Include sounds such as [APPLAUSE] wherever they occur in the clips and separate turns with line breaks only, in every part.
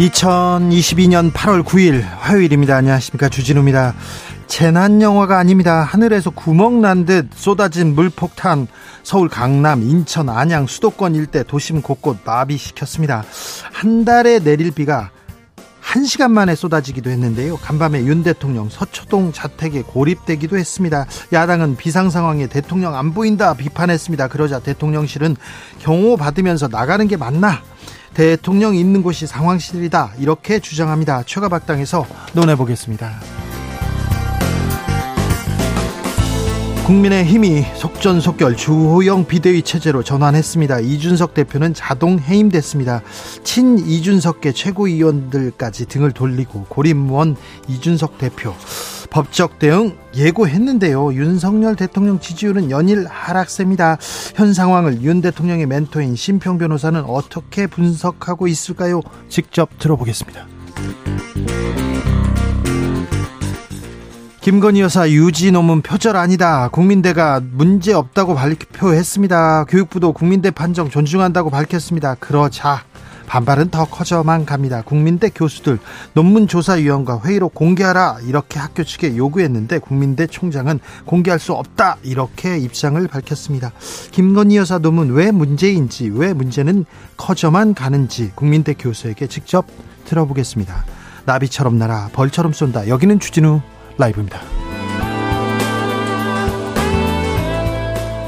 2022년 8월 9일 화요일입니다. 안녕하십니까. 주진우입니다. 재난 영화가 아닙니다. 하늘에서 구멍 난 듯 쏟아진 물폭탄 서울 강남 인천 안양 수도권 일대 도심 곳곳 마비시켰습니다. 한 달에 내릴 비가 한 시간 만에 쏟아지기도 했는데요. 간밤에 윤 대통령 서초동 자택에 고립되기도 했습니다. 야당은 비상 상황에 대통령 안 보인다 비판했습니다. 그러자 대통령실은 경호 받으면서 나가는 게 맞나? 대통령 있는 곳이 상황실이다. 이렇게 주장합니다. 최가박당에서 논해보겠습니다. 국민의 힘이 속전속결 주호영 비대위 체제로 전환했습니다. 이준석 대표는 자동 해임됐습니다. 친 이준석계 최고위원들까지 등을 돌리고 고립무원 이준석 대표 법적 대응 예고했는데요. 윤석열 대통령 지지율은 연일 하락세입니다. 현 상황을 윤 대통령의 멘토인 심평 변호사는 어떻게 분석하고 있을까요? 직접 들어보겠습니다. 김건희 여사 유지 논문 표절 아니다. 국민대가 문제 없다고 발표했습니다. 교육부도 국민대 판정 존중한다고 밝혔습니다. 그러자 반발은 더 커져만 갑니다. 국민대 교수들 논문조사위원과 회의로 공개하라 이렇게 학교 측에 요구했는데 국민대 총장은 공개할 수 없다 이렇게 입장을 밝혔습니다. 김건희 여사 논문 왜 문제인지 왜 문제는 커져만 가는지 국민대 교수에게 직접 들어보겠습니다. 나비처럼 날아 벌처럼 쏜다. 여기는 주진우 라이브입니다.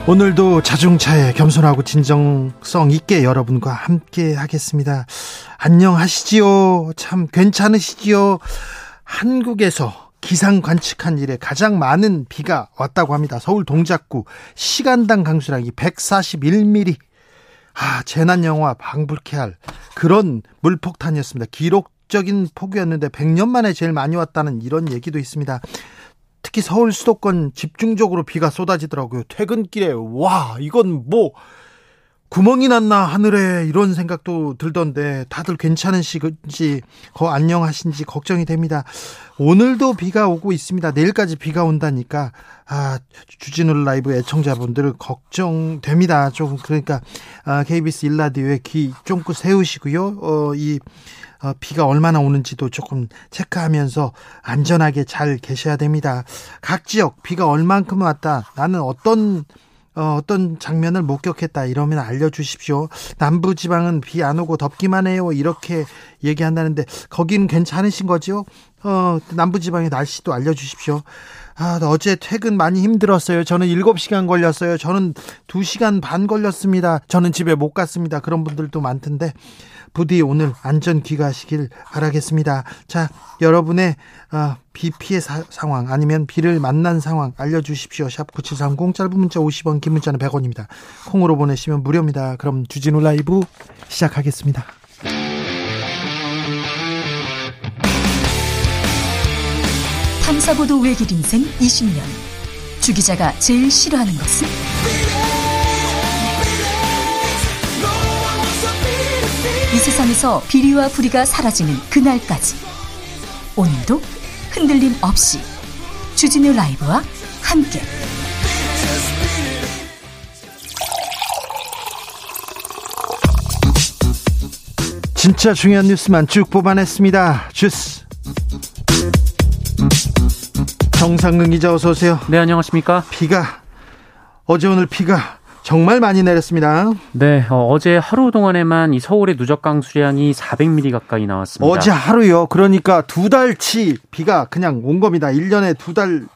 오늘도 자중차에 겸손하고 진정성 있게 여러분과 함께 하겠습니다. 안녕하시지요? 참 괜찮으시지요? 한국에서 기상 관측한 일에 가장 많은 비가 왔다고 합니다. 서울 동작구 시간당 강수량이 141mm. 아, 재난 영화 방불케 할 그런 물폭탄이었습니다. 기록 적인 폭우였는데 100년 만에 제일 많이 왔다는 이런 얘기도 있습니다. 특히 서울 수도권 집중적으로 비가 쏟아지더라고요. 퇴근길에 와 이건 뭐 구멍이 났나 하늘에 이런 생각도 들던데 다들 괜찮으신지 거 안녕하신지 걱정이 됩니다. 오늘도 비가 오고 있습니다. 내일까지 비가 온다니까 아 주진우 라이브 애청자분들 걱정됩니다. 좀 그러니까 아, KBS 일라디오에 귀 쫑긋 세우시고요. 어 이 어, 비가 얼마나 오는지도 조금 체크하면서 안전하게 잘 계셔야 됩니다. 각 지역 비가 얼만큼 왔다. 나는 어떤 어, 어떤 장면을 목격했다 이러면 알려주십시오. 남부 지방은 비 안 오고 덥기만 해요. 이렇게 얘기한다는데 거기는 괜찮으신 거죠? 어, 남부 지방의 날씨도 알려주십시오. 아, 어제 퇴근 많이 힘들었어요. 저는 7시간 걸렸어요. 저는 2시간 반 걸렸습니다. 저는 집에 못 갔습니다. 그런 분들도 많던데 부디 오늘 안전 귀가하시길 바라겠습니다. 자, 여러분의 어, 비 피해 사, 상황 아니면 비를 만난 상황 알려주십시오. 샵 9730 짧은 문자 50원 긴 문자는 100원입니다. 콩으로 보내시면 무료입니다. 그럼 주진우 라이브 시작하겠습니다.
탐사보도 외길 인생 20년 주 기자가 제일 싫어하는 것은? 이 세상에서 비리와 부리가 사라지는 그날까지 오늘도 흔들림 없이 주진우 라이브와 함께
진짜 중요한 뉴스만 쭉 뽑아냈습니다. 주스 정상근 기자 어서 오세요.
네 안녕하십니까.
비가 어제 오늘 비가 정말 많이 내렸습니다.
네, 어, 제 하루 동안에만 이 서울의 누적 강수량이 400mm 가까이 나왔습니다.
어제 하루요. 그러니까 두 달치 비가 그냥 온 겁니다. 1년에 두 달,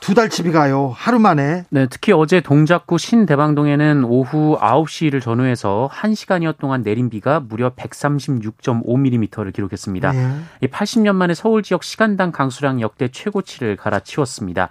두 달치 비가요. 하루 만에.
네, 특히 어제 동작구 신대방동에는 오후 9시를 전후해서 1시간여 동안 내린 비가 무려 136.5mm를 기록했습니다. 네. 80년 만에 서울 지역 시간당 강수량 역대 최고치를 갈아치웠습니다.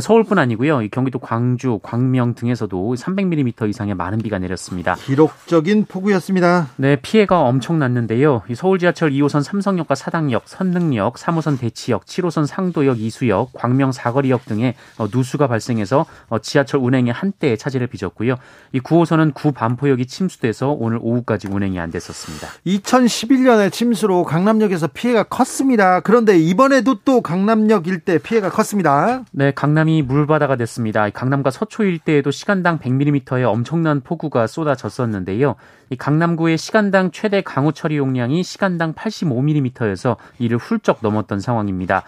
서울뿐 아니고요. 경기도 광주, 광명 등에서도 300mm 이상의 많은 비가 내렸습니다.
기록적인 폭우였습니다.
네, 피해가 엄청 났는데요. 서울 지하철 2호선 삼성역과 사당역, 선릉역, 3호선 대치역, 7호선 상도역, 이수역, 광명 사거리역 등에 어, 누수가 발생해서 어, 지하철 운행에 한때의 차질을 빚었고요. 이 9호선은 구반포역이 침수돼서 오늘 오후까지 운행이 안 됐었습니다.
2011년에 침수로 강남역에서 피해가 컸습니다. 그런데 이번에도 또 강남역 일대 피해가 컸습니다.
네, 강남 이 물바다가 됐습니다. 강남과 서초 일대에도 시간당 100mm의 엄청난 폭우가 쏟아졌었는데요. 이 강남구의 시간당 최대 강우 처리 용량이 시간당 85mm여서 이를 훌쩍 넘었던 상황입니다.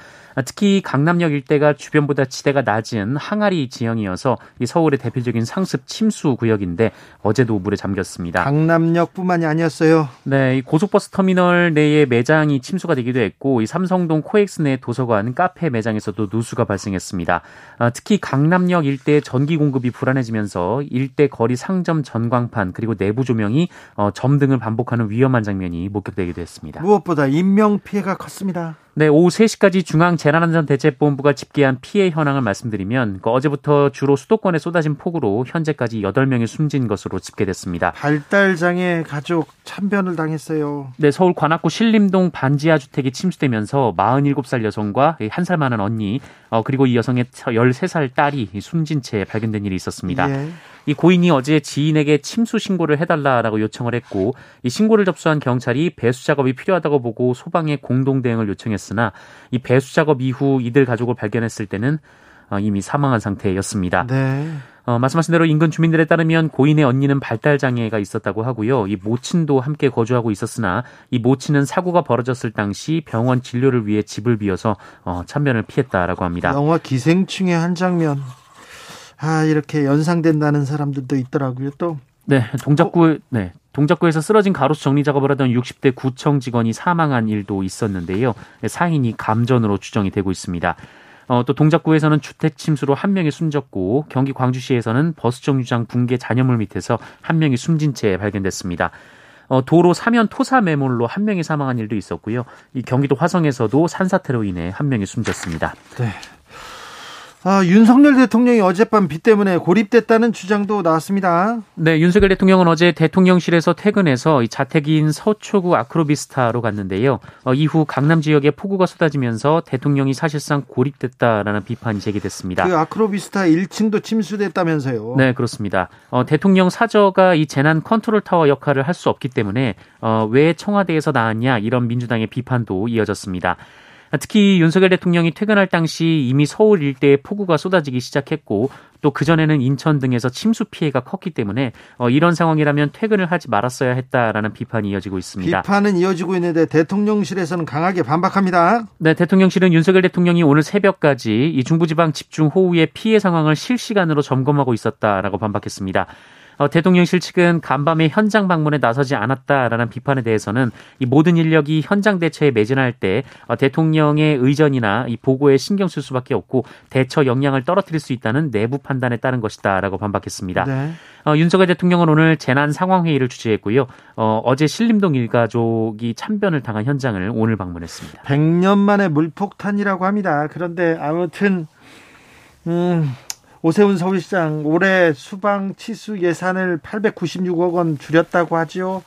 특히 강남역 일대가 주변보다 지대가 낮은 항아리 지형이어서 이 서울의 대표적인 상습 침수 구역인데 어제도 물에 잠겼습니다.
강남역뿐만이 아니었어요.
네, 이 고속버스 터미널 내의 매장이 침수가 되기도 했고 이 삼성동 코엑스 내 도서관, 카페 매장에서도 누수가 발생했습니다. 아, 특히 강남역 일대 전기 공급이 불안해지면서 일대 거리 상점 전광판 그리고 내부 조명이 어, 점 등을 반복하는 위험한 장면이 목격되기도 했습니다.
무엇보다 인명 피해가 컸습니다.
네, 오후 3시까지 중앙재난안전대책본부가 집계한 피해 현황을 말씀드리면 그 어제부터 주로 수도권에 쏟아진 폭우로 현재까지 8명이 숨진 것으로 집계됐습니다.
발달장애 가족 참변을 당했어요.
네, 서울 관악구 신림동 반지하 주택이 침수되면서 47살 여성과 1살 많은 언니, 어, 그리고 이 여성의 13살 딸이 숨진 채 발견된 일이 있었습니다. 예. 이 고인이 어제 지인에게 침수 신고를 해달라라고 요청을 했고 이 신고를 접수한 경찰이 배수 작업이 필요하다고 보고 소방에 공동 대응을 요청했 으나 이 배수 작업 이후 이들 가족을 발견했을 때는 어, 이미 사망한 상태였습니다. 네. 어, 말씀하신 대로 인근 주민들에 따르면 고인의 언니는 발달 장애가 있었다고 하고요. 이 모친도 함께 거주하고 있었으나 이 모친은 사고가 벌어졌을 당시 병원 진료를 위해 집을 비워서 어, 참변을 피했다라고 합니다.
영화 기생충의 한 장면. 아, 이렇게 연상된다는 사람들도 있더라고요. 또
네, 동작구 어? 네. 동작구에서 쓰러진 가로수 정리 작업을 하던 60대 구청 직원이 사망한 일도 있었는데요. 사인이 감전으로 추정이 되고 있습니다. 어, 또 동작구에서는 주택 침수로 한 명이 숨졌고 경기 광주시에서는 버스 정류장 붕괴 잔여물 밑에서 한 명이 숨진 채 발견됐습니다. 어, 도로 사면 토사 매몰로 한 명이 사망한 일도 있었고요. 이 경기도 화성에서도 산사태로 인해 한 명이 숨졌습니다.
네. 아, 윤석열 대통령이 어젯밤 비 때문에 고립됐다는 주장도 나왔습니다.
네, 윤석열 대통령은 어제 대통령실에서 퇴근해서 이 자택인 서초구 아크로비스타로 갔는데요. 어, 이후 강남 지역에 폭우가 쏟아지면서 대통령이 사실상 고립됐다라는 비판이 제기됐습니다.
그 아크로비스타 1층도 침수됐다면서요?
네, 그렇습니다. 어, 대통령 사저가 이 재난 컨트롤 타워 역할을 할 수 없기 때문에 어, 왜 청와대에서 나왔냐 이런 민주당의 비판도 이어졌습니다. 특히 윤석열 대통령이 퇴근할 당시 이미 서울 일대에 폭우가 쏟아지기 시작했고 또 그전에는 인천 등에서 침수 피해가 컸기 때문에 어, 이런 상황이라면 퇴근을 하지 말았어야 했다라는 비판이 이어지고 있습니다.
비판은 이어지고 있는데 대통령실에서는 강하게 반박합니다.
네, 대통령실은 윤석열 대통령이 오늘 새벽까지 이 중부지방 집중호우의 피해 상황을 실시간으로 점검하고 있었다라고 반박했습니다. 어, 대통령실 측은 간밤에 현장 방문에 나서지 않았다라는 비판에 대해서는 이 모든 인력이 현장 대처에 매진할 때 어, 대통령의 의전이나 이 보고에 신경 쓸 수밖에 없고 대처 역량을 떨어뜨릴 수 있다는 내부 판단에 따른 것이다라고 반박했습니다. 네. 어, 윤석열 대통령은 오늘 재난 상황 회의를 주재했고요. 어, 어제 신림동 일가족이 참변을 당한 현장을 오늘 방문했습니다.
100년 만에 물폭탄이라고 합니다. 그런데 아무튼 음, 오세훈 서울시장 올해 수방 치수 예산을 896억 원 줄였다고 하지요.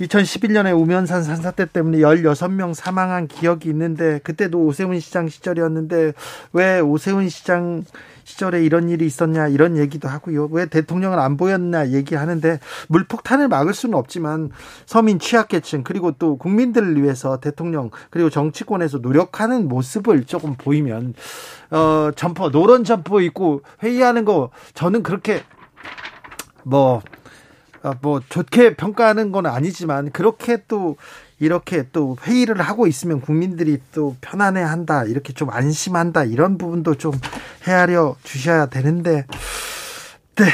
2011년에 우면산 산사태 때문에 16명 사망한 기억이 있는데 그때도 오세훈 시장 시절이었는데 왜 오세훈 시장 시절에 이런 일이 있었냐 이런 얘기도 하고요. 왜 대통령은 안 보였냐 얘기하는데 물폭탄을 막을 수는 없지만 서민 취약계층 그리고 또 국민들을 위해서 대통령 그리고 정치권에서 노력하는 모습을 조금 보이면 어 점퍼 노란 점퍼 입고 회의하는 거 저는 그렇게 뭐 뭐 어, 뭐 좋게 평가하는 건 아니지만 그렇게 또 이렇게 또 회의를 하고 있으면 국민들이 또 편안해한다 이렇게 좀 안심한다 이런 부분도 좀 헤아려 주셔야 되는데 네.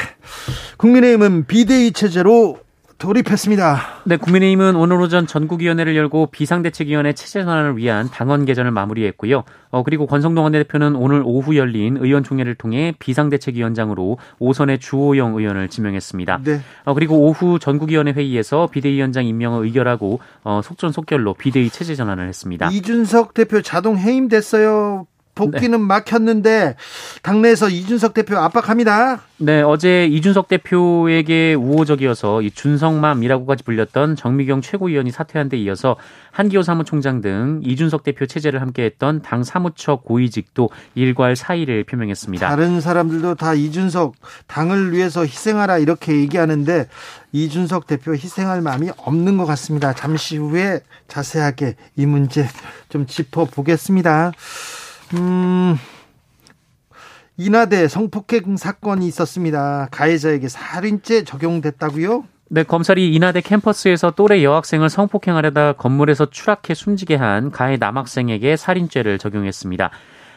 국민의힘은 비대위 체제로 돌입했습니다.
네, 국민의힘은 오늘 오전 전국위원회를 열고 비상대책위원회 체제 전환을 위한 당원 개전을 마무리했고요. 어, 그리고 권성동 원내대표는 오늘 오후 열린 의원총회를 통해 비상대책위원장으로 오선의 주호영 의원을 지명했습니다. 네. 어, 그리고 오후 전국위원회 회의에서 비대위원장 임명을 의결하고 어, 속전속결로 비대위 체제 전환을 했습니다.
이준석 대표 자동 해임됐어요. 복귀는 네. 막혔는데 당내에서 이준석 대표 압박합니다.
네, 어제 이준석 대표에게 우호적이어서 이 준성맘이라고까지 불렸던 정미경 최고위원이 사퇴한 데 이어서 한기호 사무총장 등 이준석 대표 체제를 함께했던 당 사무처 고위직도 일괄 사의를 표명했습니다.
다른 사람들도 다 이준석 당을 위해서 희생하라 이렇게 얘기하는데 이준석 대표 희생할 마음이 없는 것 같습니다. 잠시 후에 자세하게 이 문제 좀 짚어보겠습니다. 음. 인하대 성폭행 사건이 있었습니다. 가해자에게 살인죄 적용됐다고요?
네, 검찰이 인하대 캠퍼스에서 또래 여학생을 성폭행하려다 건물에서 추락해 숨지게 한 가해 남학생에게 살인죄를 적용했습니다.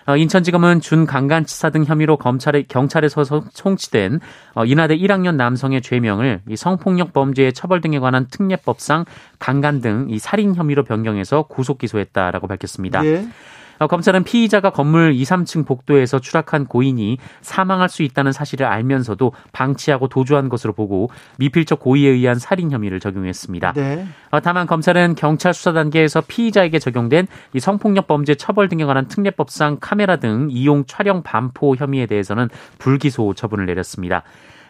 어, 인천지검은 준강간치사 등 혐의로 검찰에 경찰에서 송치된 어, 인하대 1학년 남성의 죄명을 성폭력 범죄의 처벌 등에 관한 특례법상 강간 등 이 살인 혐의로 변경해서 구속 기소했다라고 밝혔습니다. 예. 어, 검찰은 피의자가 건물 2, 3층 복도에서 추락한 고인이 사망할 수 있다는 사실을 알면서도 방치하고 도주한 것으로 보고 미필적 고의에 의한 살인 혐의를 적용했습니다. 네. 어, 다만 검찰은 경찰 수사 단계에서 피의자에게 적용된 이 성폭력 범죄 처벌 등에 관한 특례법상 카메라 등 이용 촬영 반포 혐의에 대해서는 불기소 처분을 내렸습니다.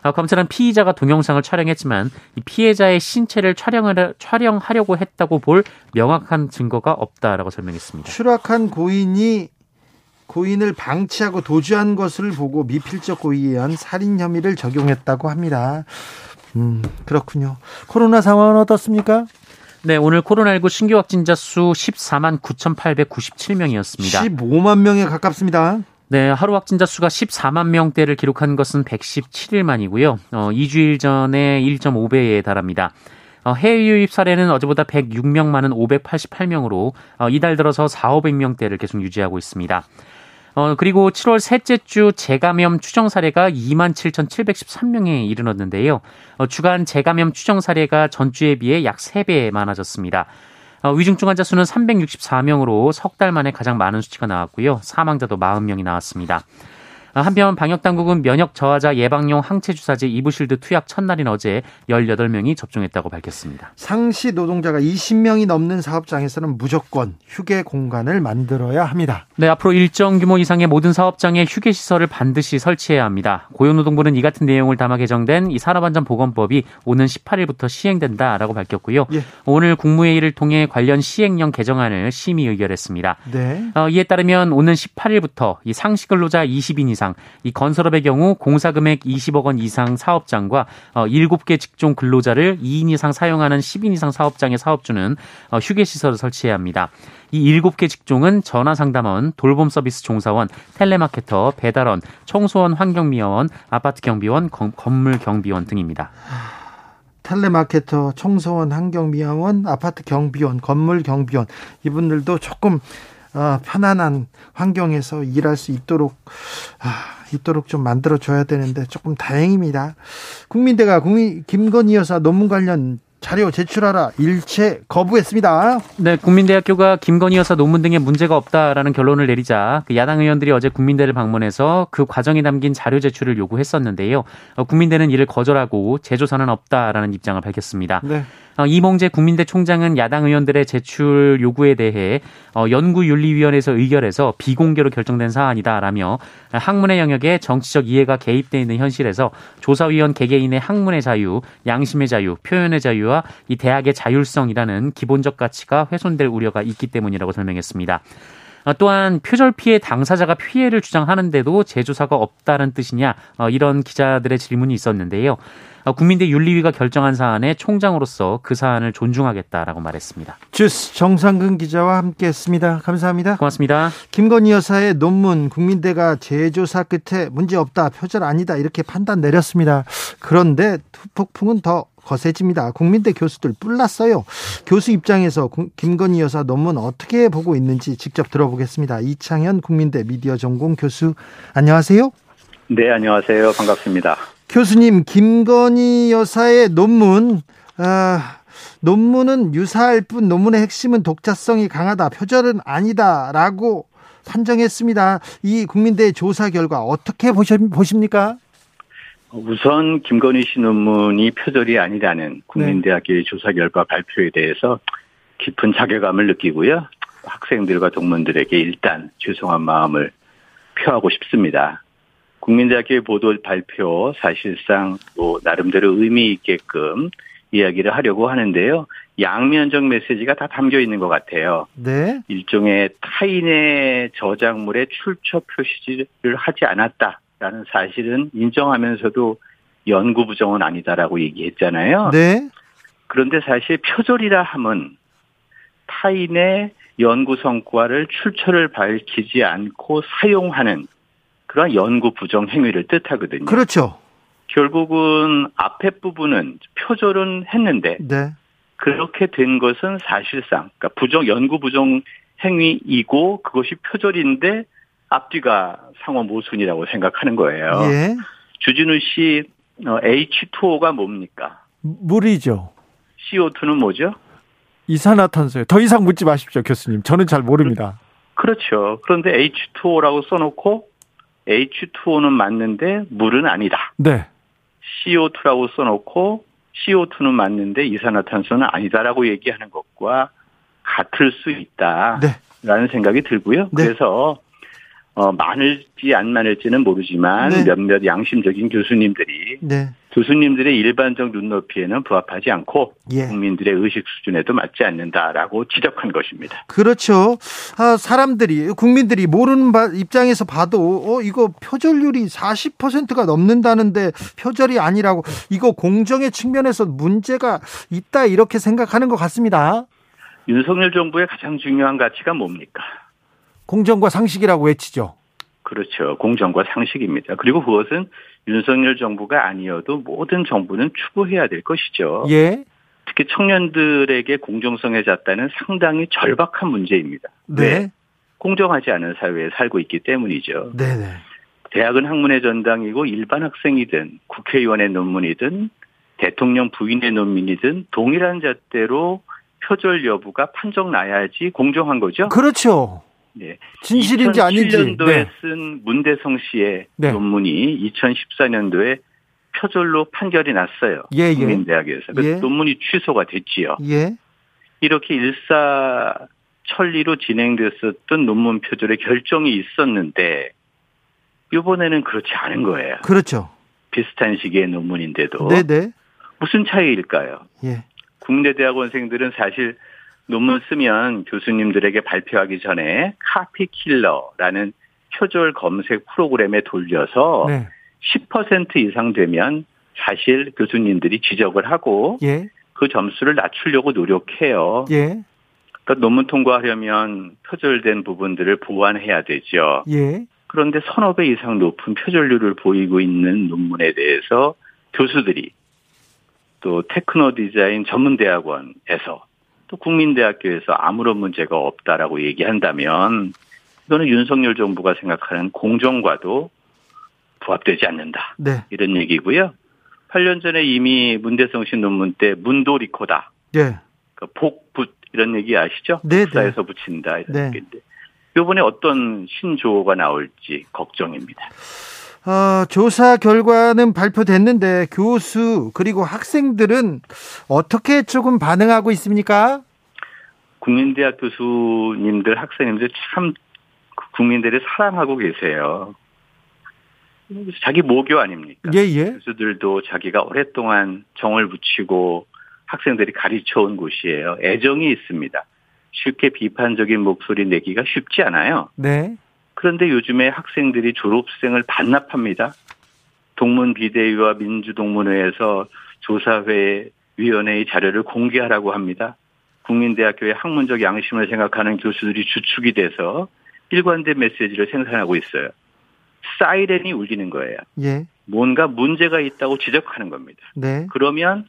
어, 검찰은 피의자가 동영상을 촬영했지만 피해자의 신체를 촬영을, 촬영하려고 했다고 볼 명확한 증거가 없다라고 설명했습니다.
추락한 고인이 고인을 방치하고 도주한 것을 보고 미필적 고의에 의한 살인 혐의를 적용했다고 합니다. 음, 그렇군요. 코로나 상황은 어떻습니까?
네, 오늘 코로나19 신규 확진자 수 14만 9,897명이었습니다.
15만 명에 가깝습니다.
네, 하루 확진자 수가 14만 명대를 기록한 것은 117일 만이고요. 어, 2주일 전에 1.5배에 달합니다. 어, 해외 유입 사례는 어제보다 106명 많은 588명으로 어, 이달 들어서 4, 500명대를 계속 유지하고 있습니다. 어, 그리고 7월 셋째 주 재감염 추정 사례가 27,713명에 이르렀는데요. 어, 주간 재감염 추정 사례가 전주에 비해 약 3배 많아졌습니다. 어, 위중증 환자 수는 364명으로 석 달 만에 가장 많은 수치가 나왔고요. 사망자도 40명이 나왔습니다. 한편 방역당국은 면역 저하자 예방용 항체 주사제 이브실드 투약 첫날인 어제 18명이 접종했다고 밝혔습니다.
상시 노동자가 20명이 넘는 사업장에서는 무조건 휴게 공간을 만들어야 합니다.
네, 앞으로 일정 규모 이상의 모든 사업장에 휴게 시설을 반드시 설치해야 합니다. 고용노동부는 이 같은 내용을 담아 개정된 이 산업안전보건법이 오는 18일부터 시행된다라고 밝혔고요. 예. 오늘 국무회의를 통해 관련 시행령 개정안을 심의 의결했습니다. 네. 어, 이에 따르면 오는 18일부터 이 상시 근로자 20인 이상 이상, 이 건설업의 경우 공사 금액 20억 원 이상 사업장과 어, 7개 직종 근로자를 2인 이상 사용하는 10인 이상 사업장의 사업주는 어, 휴게 시설을 설치해야 합니다. 이 7개 직종은 전화 상담원, 돌봄 서비스 종사원, 텔레마케터, 배달원, 청소원, 환경미화원, 아파트 경비원, 건물 경비원 등입니다.
텔레마케터, 청소원, 환경미화원, 아파트 경비원, 건물 경비원 이분들도 조금 어, 편안한 환경에서 일할 수 있도록 아, 있도록 좀 만들어 줘야 되는데 조금 다행입니다. 국민대가 국민 김건희 여사 논문 관련 자료 제출하라 일체 거부했습니다.
네, 국민대학교가 김건희 여사 논문 등에 문제가 없다라는 결론을 내리자 그 야당 의원들이 어제 국민대를 방문해서 그 과정에 담긴 자료 제출을 요구했었는데요. 어, 국민대는 이를 거절하고 재조사는 없다라는 입장을 밝혔습니다. 네. 어, 이몽재 국민대 총장은 야당 의원들의 제출 요구에 대해 어, 연구윤리위원회에서 의결해서 비공개로 결정된 사안이다라며 학문의 영역에 정치적 이해가 개입돼 있는 현실에서 조사위원 개개인의 학문의 자유, 양심의 자유, 표현의 자유와 이 대학의 자율성이라는 기본적 가치가 훼손될 우려가 있기 때문이라고 설명했습니다. 어, 또한 표절 피해 당사자가 피해를 주장하는데도 재조사가 없다는 뜻이냐 이런 기자들의 질문이 있었는데요. 어, 국민대 윤리위가 결정한 사안에 총장으로서 그 사안을 존중하겠다라고 말했습니다.
주스 정상근 기자와 함께했습니다. 감사합니다.
고맙습니다.
김건희 여사의 논문 국민대가 재조사 끝에 문제 없다 표절 아니다 이렇게 판단 내렸습니다. 그런데 폭풍은 더 거세집니다. 국민대 교수들 뿔났어요. 교수 입장에서 김건희 여사 논문 어떻게 보고 있는지 직접 들어보겠습니다. 이창현 국민대 미디어 전공 교수 안녕하세요.
네, 안녕하세요. 반갑습니다.
교수님, 김건희 여사의 논문, 아, 논문은 유사할 뿐 논문의 핵심은 독자성이 강하다, 표절은 아니다라고 판정했습니다. 이 국민대 조사 결과 어떻게 보십니까?
우선 김건희 씨 논문이 표절이 아니라는 국민대학교의 네. 조사 결과 발표에 대해서 깊은 자괴감을 느끼고요. 학생들과 동문들에게 일단 죄송한 마음을 표하고 싶습니다. 국민대학교의 보도 발표 사실상 뭐 나름대로 의미 있게끔 이야기를 하려고 하는데요. 양면적 메시지가 다 담겨 있는 것 같아요.
네.
일종의 타인의 저작물에 출처 표시를 하지 않았다라는 사실은 인정하면서도 연구 부정은 아니다라고 얘기했잖아요.
네.
그런데 사실 표절이라 함은 타인의 연구 성과를 출처를 밝히지 않고 사용하는 그런 연구 부정 행위를 뜻하거든요.
그렇죠.
결국은 앞에 부분은 표절은 했는데
네.
그렇게 된 것은 사실상 그러니까 부정 연구 부정 행위이고 그것이 표절인데 앞뒤가 상호 모순이라고 생각하는 거예요.
예.
주진우 씨 어, H2O가 뭡니까?
물이죠.
CO2는 뭐죠?
이산화탄소요. 더 이상 묻지 마십시오, 교수님. 저는 잘 모릅니다.
그렇죠. 그런데 H2O라고 써놓고 H2O는 맞는데 물은 아니다.
네.
CO2라고 써놓고 CO2는 맞는데 이산화탄소는 아니다라고 얘기하는 것과 같을 수 있다라는
네.
생각이 들고요.
네.
그래서 어, 많을지 안 많을지는 모르지만
네.
몇몇 양심적인 교수님들이
네.
교수님들의 일반적 눈높이에는 부합하지 않고
예.
국민들의 의식 수준에도 맞지 않는다라고 지적한 것입니다.
그렇죠. 아, 사람들이 국민들이 모르는 바, 입장에서 봐도 어 이거 표절률이 40%가 넘는다는데 표절이 아니라고 이거 공정의 측면에서 문제가 있다 이렇게 생각하는 것 같습니다.
윤석열 정부의 가장 중요한 가치가 뭡니까?
공정과 상식이라고 외치죠.
그렇죠. 공정과 상식입니다. 그리고 그것은 윤석열 정부가 아니어도 모든 정부는 추구해야 될 것이죠.
예.
특히 청년들에게 공정성에 잣다는 상당히 절박한 문제입니다. 왜?
네.
공정하지 않은 사회에 살고 있기 때문이죠.
네, 네.
대학은 학문의 전당이고 일반 학생이든 국회의원의 논문이든 대통령 부인의 논문이든 동일한 잣대로 표절 여부가 판정 나야지 공정한 거죠.
그렇죠.
네.
진실인지 아닌지.
2007년도에
네.
쓴 문대성 씨의
네.
논문이 2014년도에 표절로 판결이 났어요.
예, 예.
국민대학에서. 그
예.
논문이 취소가 됐지요.
예.
이렇게 일사천리로 진행됐었던 논문 표절의 결정이 있었는데 이번에는 그렇지 않은 거예요.
그렇죠.
비슷한 시기의 논문인데도
네, 네.
무슨 차이일까요?
예.
국내 대학원생들은 사실 논문 쓰면 교수님들에게 발표하기 전에 카피킬러라는 표절 검색 프로그램에 돌려서
네.
10% 이상 되면 사실 교수님들이 지적을 하고
예.
그 점수를 낮추려고 노력해요.
예.
그러니까 논문 통과하려면 표절된 부분들을 보완해야 되죠.
예.
그런데 서너 배 이상 높은 표절률을 보이고 있는 논문에 대해서 교수들이 또 테크노 디자인 전문대학원에서 또 국민대학교에서 아무런 문제가 없다라고 얘기한다면 이거는 윤석열 정부가 생각하는 공정과도 부합되지 않는다.
네.
이런 얘기고요. 8년 전에 이미 문대성 씨 논문 때 문도리코다.
예.
그 복붙 이런 얘기 아시죠?
네,
복사해서 붙인다 이런
네.
얘기인데 이번에 어떤 신조어가 나올지 걱정입니다.
어, 조사 결과는 발표됐는데 교수 그리고 학생들은 어떻게 조금 반응하고 있습니까?
국민대학 교수님들 학생님들 참 국민들이 사랑하고 계세요. 자기 모교 아닙니까?
예, 예.
교수들도 자기가 오랫동안 정을 붙이고 학생들이 가르쳐 온 곳이에요. 애정이 있습니다. 쉽게 비판적인 목소리 내기가 쉽지 않아요.
네.
그런데 요즘에 학생들이 졸업생을 반납합니다. 동문비대위와 민주동문회에서 조사회 위원회의 자료를 공개하라고 합니다. 국민대학교의 학문적 양심을 생각하는 교수들이 주축이 돼서 일관된 메시지를 생산하고 있어요. 사이렌이 울리는 거예요.
예.
뭔가 문제가 있다고 지적하는 겁니다.
네.
그러면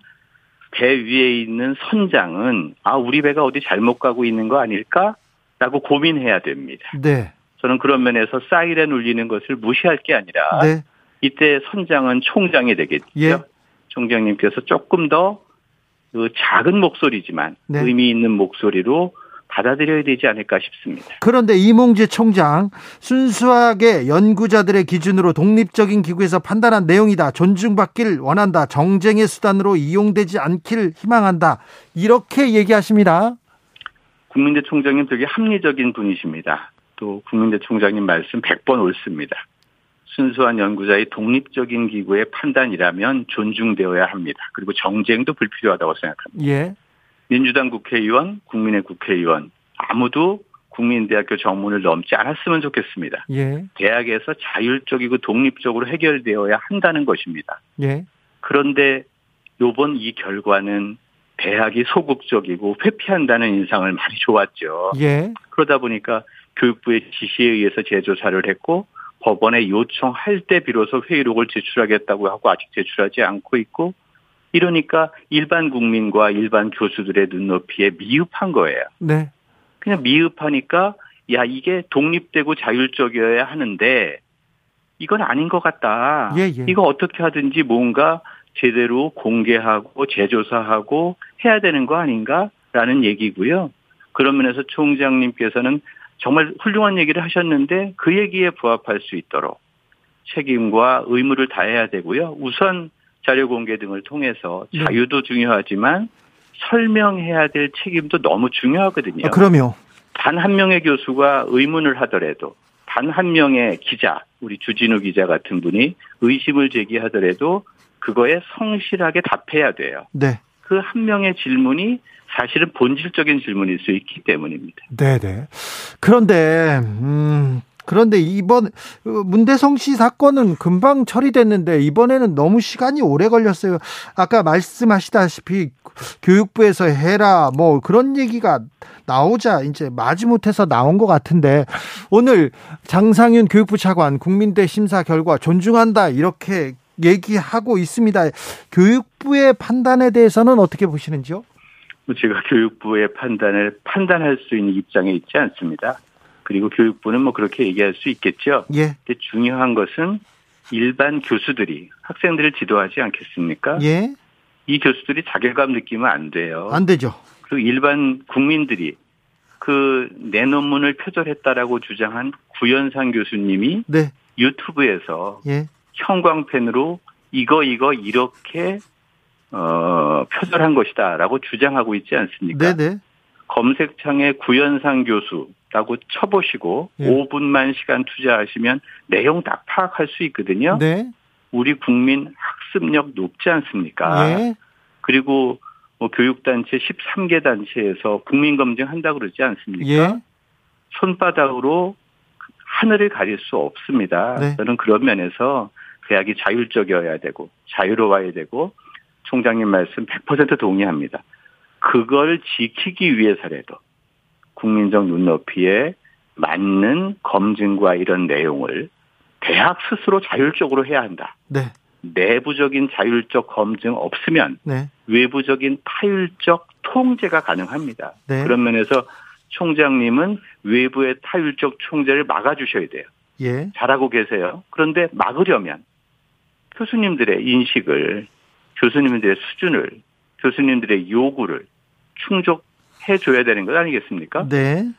배 위에 있는 선장은 아 우리 배가 어디 잘못 가고 있는 거 아닐까라고 고민해야 됩니다.
네.
저는 그런 면에서 사이렌 울리는 것을 무시할 게 아니라
네.
이때 선장은 총장이 되겠죠.
예.
총장님께서 조금 더 그 작은 목소리지만
네.
의미 있는 목소리로 받아들여야 되지 않을까 싶습니다.
그런데 이몽재 총장 순수하게 연구자들의 기준으로 독립적인 기구에서 판단한 내용이다. 존중받길 원한다. 정쟁의 수단으로 이용되지 않길 희망한다. 이렇게 얘기하십니다.
국민대 총장님 되게 합리적인 분이십니다. 또 국민대 총장님 말씀 100번 옳습니다. 순수한 연구자의 독립적인 기구의 판단이라면 존중되어야 합니다. 그리고 정쟁도 불필요하다고 생각합니다.
예.
민주당 국회의원, 국민의 국회의원 아무도 국민대학교 정문을 넘지 않았으면 좋겠습니다.
예.
대학에서 자율적이고 독립적으로 해결되어야 한다는 것입니다.
예.
그런데 요번 이 결과는 대학이 소극적이고 회피한다는 인상을 많이 좋았죠.
예.
그러다 보니까 교육부의 지시에 의해서 재조사를 했고 법원에 요청할 때 비로소 회의록을 제출하겠다고 하고 아직 제출하지 않고 있고 이러니까 일반 국민과 일반 교수들의 눈높이에 미흡한 거예요.
네.
그냥 미흡하니까 야 이게 독립되고 자율적이어야 하는데 이건 아닌 것 같다.
예, 예.
이거 어떻게 하든지 뭔가 제대로 공개하고 재조사하고 해야 되는 거 아닌가라는 얘기고요. 그런 면에서 총장님께서는 정말 훌륭한 얘기를 하셨는데 그 얘기에 부합할 수 있도록 책임과 의무를 다해야 되고요. 우선 자료 공개 등을 통해서
네.
자유도 중요하지만 설명해야 될 책임도 너무 중요하거든요.
아, 그럼요.
단 한 명의 교수가 의문을 하더라도 단 한 명의 기자, 우리 주진우 기자 같은 분이 의심을 제기하더라도 그거에 성실하게 답해야 돼요.
네.
그 한 명의 질문이 사실은 본질적인 질문일 수 있기 때문입니다.
네네. 그런데, 음, 그런데 이번, 어, 문대성 씨 사건은 금방 처리됐는데, 이번에는 너무 시간이 오래 걸렸어요. 아까 말씀하시다시피, 교육부에서 해라, 뭐, 그런 얘기가 나오자, 이제 마지못해서 나온 것 같은데, 오늘 장상윤 교육부 차관, 국민대 심사 결과 존중한다, 이렇게 얘기하고 있습니다. 교육부의 판단에 대해서는 어떻게 보시는지요?
뭐 제가 교육부의 판단을 판단할 수 있는 입장에 있지 않습니다. 그리고 교육부는 뭐 그렇게 얘기할 수 있겠죠.
예.
근데 중요한 것은 일반 교수들이 학생들을 지도하지 않겠습니까?
예.
이 교수들이 자괴감 느끼면 안 돼요.
안 되죠.
그리고 일반 국민들이 그 내 논문을 표절했다라고 주장한 구현상 교수님이
네.
유튜브에서
예.
형광펜으로 이거 이거 이렇게 어 표절한 것이다라고 주장하고 있지 않습니까?
네네.
검색창에 구현상 교수라고 쳐보시고
예.
5분만 시간 투자하시면 내용 다 파악할 수 있거든요.
네.
우리 국민 학습력 높지 않습니까?
예.
그리고 뭐 교육단체 13개 단체에서 국민검증 한다 그러지 않습니까?
예.
손바닥으로 하늘을 가릴 수 없습니다.
네.
저는 그런 면에서 대학이 자율적이어야 되고 자유로워야 되고 총장님 말씀 100% 동의합니다. 그걸 지키기 위해서라도 국민적 눈높이에 맞는 검증과 이런 내용을 대학 스스로 자율적으로 해야 한다.
네.
내부적인 자율적 검증 없으면
네.
외부적인 타율적 통제가 가능합니다.
네.
그런 면에서 총장님은 외부의 타율적 총재를 막아주셔야 돼요.
예.
잘하고 계세요. 그런데 막으려면 교수님들의 인식을, 교수님들의 수준을, 교수님들의 요구를 충족해 줘야 되는 것 아니겠습니까?
네.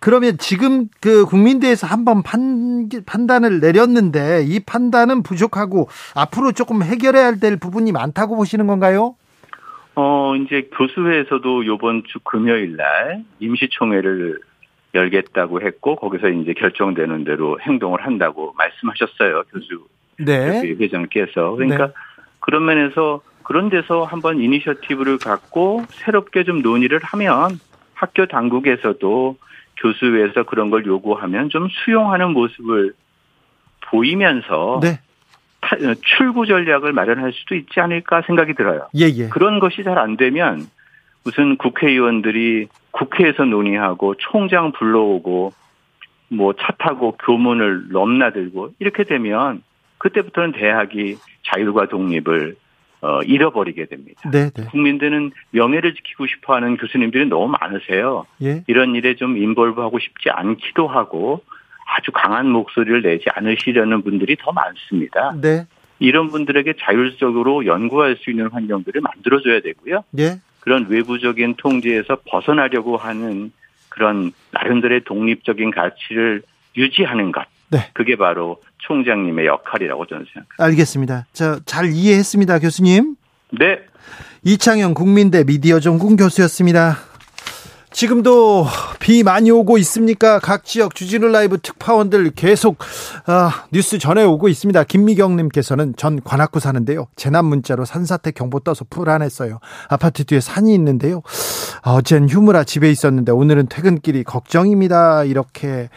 그러면 지금 그 국민대에서 한번 판, 판단을 내렸는데 이 판단은 부족하고 앞으로 조금 해결해야 될 부분이 많다고 보시는 건가요?
어, 이제 교수회에서도 요번 주 금요일 날 임시총회를 열겠다고 했고 거기서 이제 결정되는 대로 행동을 한다고 말씀하셨어요. 교수
네.
회장께서. 그러니까
네.
그런 면에서 그런 데서 한번 이니셔티브를 갖고 새롭게 좀 논의를 하면 학교 당국에서도 교수회에서 그런 걸 요구하면 좀 수용하는 모습을 보이면서
네.
타- 출구 전략을 마련할 수도 있지 않을까 생각이 들어요.
예, 예.
그런 것이 잘 안 되면 무슨 국회의원들이 국회에서 논의하고 총장 불러오고 뭐 차 타고 교문을 넘나들고 이렇게 되면 그때부터는 대학이 자율과 독립을 어, 잃어버리게 됩니다.
네, 네.
국민들은 명예를 지키고 싶어 하는 교수님들이 너무 많으세요.
예.
이런 일에 좀 인볼브하고 싶지 않기도 하고 아주 강한 목소리를 내지 않으시려는 분들이 더 많습니다.
네.
이런 분들에게 자율적으로 연구할 수 있는 환경들을 만들어줘야 되고요.
예.
그런 외부적인 통제에서 벗어나려고 하는 그런 나름대로의 독립적인 가치를 유지하는 것.
네.
그게 바로 총장님의 역할이라고 저는 생각합니다.
알겠습니다. 자, 잘 이해했습니다, 교수님.
네.
이창영 국민대 미디어 전공 교수였습니다. 지금도 비 많이 오고 있습니까? 각 지역 주진우 라이브 특파원들 계속 아, 뉴스 전해오고 있습니다. 김미경님께서는 전 관악구 사는데요. 재난 문자로 산사태 경보 떠서 불안했어요. 아파트 뒤에 산이 있는데요. 어젠 휴무라 집에 있었는데 오늘은 퇴근길이 걱정입니다. 이렇게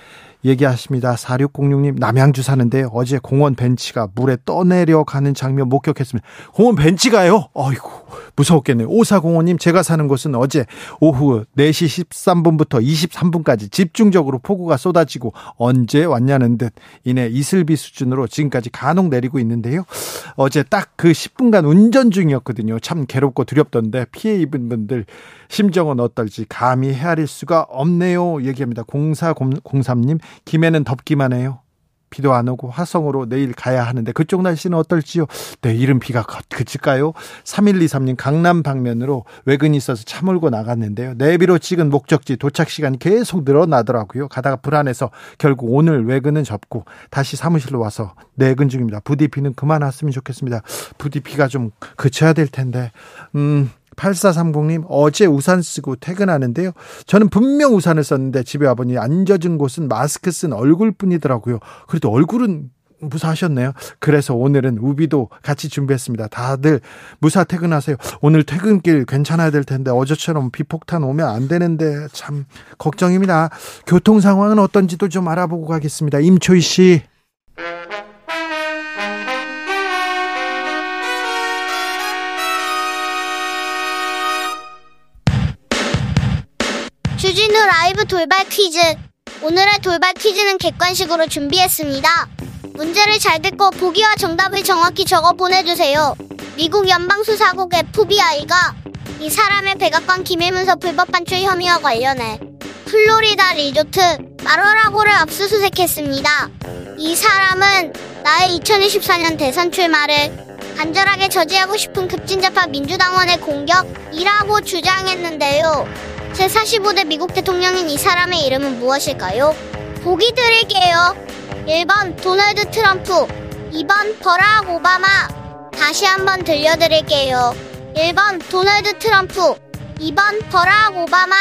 얘기하십니다. 4606님, 남양주 사는데 어제 공원 벤치가 물에 떠내려가는 장면 목격했습니다. 공원 벤치가요? 어이구, 무서웠겠네요. 오사공원님, 제가 사는 곳은 어제 오후 4시 13분부터 23분까지 집중적으로 폭우가 쏟아지고 언제 왔냐는 듯 이내 이슬비 수준으로 지금까지 간혹 내리고 있는데요. 어제 딱 그 10분간 운전 중이었거든요. 참 괴롭고 두렵던데 피해 입은 분들 심정은 어떨지 감히 헤아릴 수가 없네요. 얘기합니다. 0403님, 김해는 덥기만 해요. 비도 안 오고 화성으로 내일 가야 하는데 그쪽 날씨는 어떨지요? 내일은 비가 그칠까요? 3123님 강남 방면으로 외근이 있어서 차 몰고 나갔는데요. 내비로 찍은 목적지 도착 시간이 계속 늘어나더라고요. 가다가 불안해서 결국 오늘 외근은 접고 다시 사무실로 와서 내근 중입니다. 부디 비는 그만 왔으면 좋겠습니다. 부디 비가 좀 그쳐야 될 텐데. 음, 8430님, 어제 우산 쓰고 퇴근하는데요. 저는 분명 우산을 썼는데 집에 와보니 안 젖은 곳은 마스크 쓴 얼굴 뿐이더라고요. 그래도 얼굴은 무사하셨네요. 그래서 오늘은 우비도 같이 준비했습니다. 다들 무사 퇴근하세요. 오늘 퇴근길 괜찮아야 될 텐데 어제처럼 비폭탄 오면 안 되는데 참 걱정입니다. 교통 상황은 어떤지도 좀 알아보고 가겠습니다. 임초희 씨.
주진우 라이브 돌발 퀴즈. 오늘의 돌발 퀴즈는 객관식으로 준비했습니다. 문제를 잘 듣고 보기와 정답을 정확히 적어 보내주세요. 미국 연방수사국 FBI가 이 사람의 백악관 기밀문서 불법 반출 혐의와 관련해 플로리다 리조트 마로라고를 압수수색했습니다. 이 사람은 나의 2024년 대선 출마를 간절하게 저지하고 싶은 급진자파 민주당원의 공격이라고 주장했는데요. 제45대 미국 대통령인 이 사람의 이름은 무엇일까요? 보기 드릴게요. 1번 도널드 트럼프, 2번 버락 오바마. 다시 한번 들려드릴게요. 1번 도널드 트럼프, 2번 버락 오바마.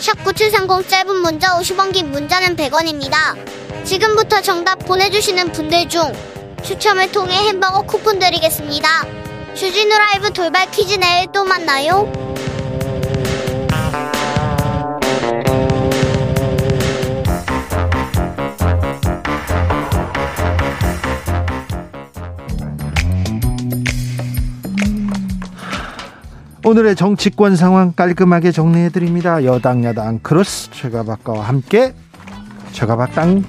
샵9730 짧은 문자 50원 긴 문자는 100원입니다. 지금부터 정답 보내주시는 분들 중 추첨을 통해 햄버거 쿠폰 드리겠습니다. 주진우 라이브 돌발 퀴즈 내일 또 만나요.
오늘의 정치권 상황 깔끔하게 정리해 드립니다. 여당 야당 크로스 최가박과와 함께 최가박당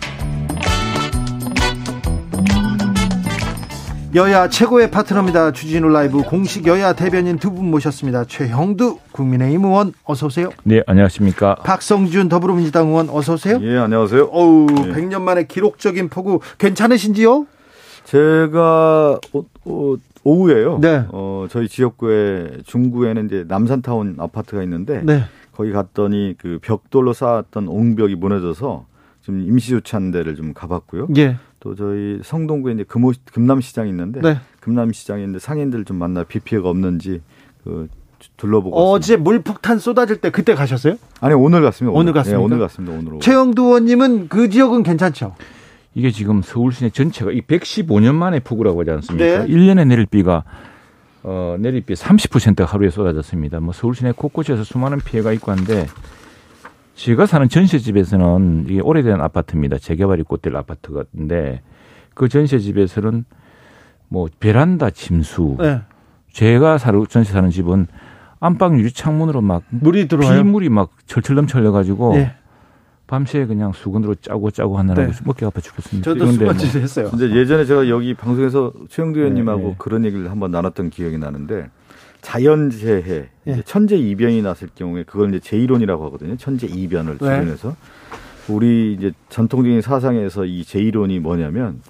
여야 최고의 파트너입니다. 주진우 라이브 공식 여야 대변인 두 분 모셨습니다. 최형두 국민의힘 의원 어서 오세요.
네, 안녕하십니까.
박성준 더불어민주당 의원 어서 오세요.
예, 안녕하세요.
어우, 네. 100년 만에 기록적인 폭우 괜찮으신지요?
제가 어, 어, 오후에요. 네. 어, 저희 지역구에 중구에는 이제 남산타운 아파트가 있는데 네. 거기 갔더니 그 벽돌로 쌓았던 옹벽이 무너져서 좀 임시 조치하는 데를 좀 가봤고요. 예. 또 저희 성동구에 이제 금호, 금남시장이 있는데 네. 금남시장에 있는데 상인들 좀 만나 비 피해가 없는지 그 둘러보고
어제 왔습니다. 물폭탄 쏟아질 때 그때 가셨어요?
아니 오늘 갔습니다.
오늘, 오늘 갔습니다.
네, 오늘 갔습니다. 오늘
최영두 의원님은 그 지역은 괜찮죠?
이게 지금 서울 시내 전체가 이 115년 만에 폭우라고 하지 않습니까? 네. 1년에 내릴 비가 어, 내릴 비 30%가 하루에 쏟아졌습니다. 뭐 서울 시내 곳곳에서 수많은 피해가 있고 한데 제가 사는 전세집에서는 이게 오래된 아파트입니다. 재개발이 꽃될 아파트 같은데 그 전세집에서는 뭐 베란다 침수. 네. 제가 사는 전세 사는 집은 안방 유리 창문으로 막
물이 들어와요.
비물이 막 철철 넘쳐려 가지고 네. 밤새 그냥 수건으로 짜고 짜고 하느라고 네. 먹기 아파 죽겠습니다.
저도 수건질 뭐. 했어요.
근데 예전에 제가 여기 방송에서 최영두 의원님하고 네, 네. 그런 얘기를 한번 나눴던 기억이 나는데 자연재해, 네. 천재 이변이 났을 경우에 그걸 이제 제1론이라고 하거든요. 천재 이변을 네. 주변에서 우리 이제 전통적인 사상에서 이 제1론이 뭐냐면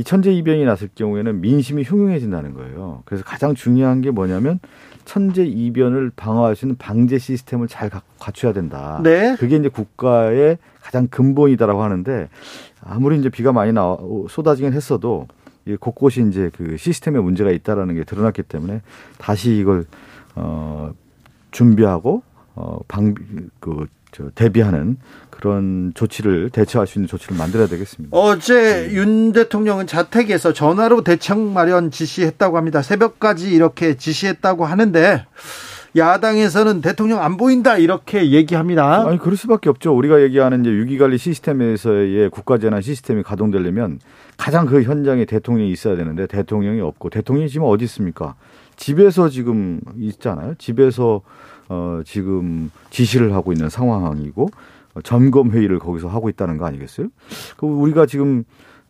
이 천재 이변이 났을 경우에는 민심이 흉흉해진다는 거예요. 그래서 가장 중요한 게 뭐냐면 천재 이변을 방어할 수 있는 방제 시스템을 잘 갖춰야 된다. 네. 그게 이제 국가의 가장 근본이다라고 하는데 아무리 이제 비가 많이 나 쏟아지긴 했어도 곳곳이 이제 그 시스템에 문제가 있다라는 게 드러났기 때문에 다시 이걸 어 준비하고 어, 방, 그, 저, 대비하는 그런 조치를 대처할 수 있는 조치를 만들어야 되겠습니다.
어제 네. 윤 대통령은 자택에서 전화로 대책 마련 지시했다고 합니다. 새벽까지 이렇게 지시했다고 하는데 야당에서는 대통령 안 보인다 이렇게 얘기합니다.
아니 그럴 수밖에 없죠. 우리가 얘기하는 이제 위기관리 시스템에서의 국가재난 시스템이 가동되려면 가장 그 현장에 대통령이 있어야 되는데 대통령이 없고 대통령이 지금 어디 있습니까? 집에서 지금 있잖아요. 집에서 어 지금 지시를 하고 있는 상황이고 점검 회의를 거기서 하고 있다는 거 아니겠어요? 그 우리가 지금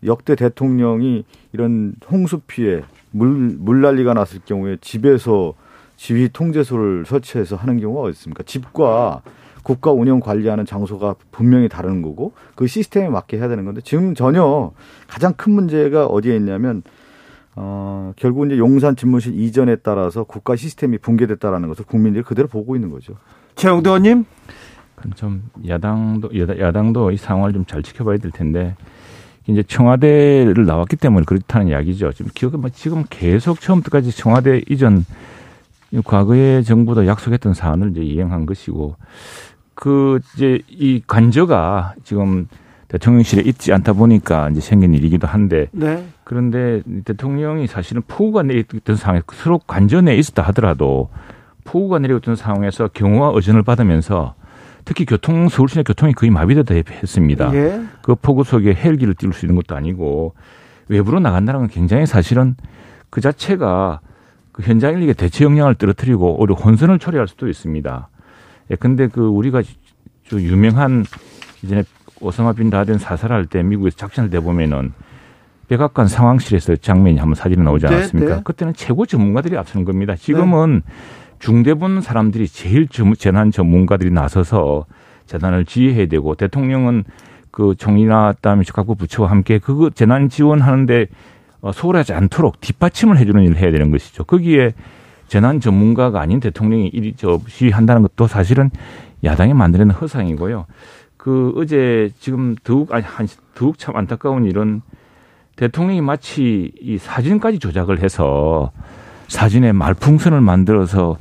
역대 대통령이 이런 홍수 피해 물 물난리가 났을 경우에 집에서 지휘 통제소를 설치해서 하는 경우가 어디 있습니까? 집과 국가 운영 관리하는 장소가 분명히 다른 거고 그 시스템에 맞게 해야 되는 건데 지금 전혀 가장 큰 문제가 어디에 있냐면 어 결국 이제 용산 집무실 이전에 따라서 국가 시스템이 붕괴됐다라는 것을 국민들이 그대로 보고 있는 거죠.
최영도 의원님
좀 야당도 야당, 도 이 상황을 좀 잘 지켜봐야 될 텐데 이제 청와대를 나왔기 때문에 그렇다는 이야기죠. 지금 기억 뭐 지금 계속 처음부터까지 청와대 이전 과거에 정부도 약속했던 사안을 이제 이행한 것이고 그 이제 이 관저가 지금 대통령실에 있지 않다 보니까 이제 생긴 일이기도 한데 네. 그런데 대통령이 사실은 폭우가 내렸던 상황에 서로 관저 내에 있었다 하더라도 폭우가 내렸던 상황에서 경호와 의전을 받으면서 특히 교통 서울시내 교통이 거의 마비되다 했습니다. 예. 그 폭우 속에 헬기를 띄울 수 있는 것도 아니고 외부로 나간다는 건 굉장히 사실은 그 자체가 그 현장 인력의 대체 역량을 떨어뜨리고 오히려 혼선을 초래할 수도 있습니다. 예, 근데 그 우리가 좀 유명한 이전에 오사마 빈 라덴 사살할 때 미국에서 작전을 내보면은 백악관 상황실에서 장면이 한번 사진이 나오지 네, 않았습니까? 네, 네. 그때는 최고 전문가들이 앞서는 겁니다. 지금은 네. 중대본 사람들이 제일 재난 전문가들이 나서서 재난을 지휘해야 되고 대통령은 그 총리나 다음에 각부 부처와 함께 그 재난 지원하는데 어, 소홀하지 않도록 뒷받침을 해주는 일을 해야 되는 것이죠. 거기에 재난 전문가가 아닌 대통령이 일이 저 시위한다는 것도 사실은 야당이 만들어낸 허상이고요. 그 어제 지금 더욱 아니 한 더욱 참 안타까운 일은 대통령이 마치 이 사진까지 조작을 해서 사진에 말풍선을 만들어서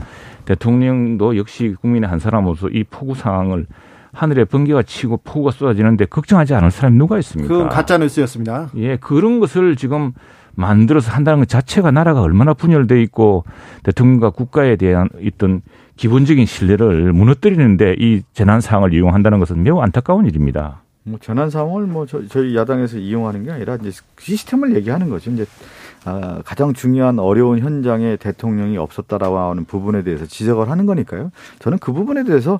대통령도 역시 국민의 한 사람으로서 이 폭우 상황을 하늘에 번개가 치고 폭우가 쏟아지는데 걱정하지 않을 사람이 누가 있습니까?
그건 가짜 뉴스였습니다.
예, 그런 것을 지금 만들어서 한다는 것 자체가 나라가 얼마나 분열돼 있고 대통령과 국가에 대한 있던 기본적인 신뢰를 무너뜨리는데 이 재난 상황을 이용한다는 것은 매우 안타까운 일입니다.
뭐 재난 상황을 뭐 저희 야당에서 이용하는 게 아니라 이제 시스템을 얘기하는 거죠. 이제 아, 가장 중요한 어려운 현장에 대통령이 없었다라고 하는 부분에 대해서 지적을 하는 거니까요. 저는 그 부분에 대해서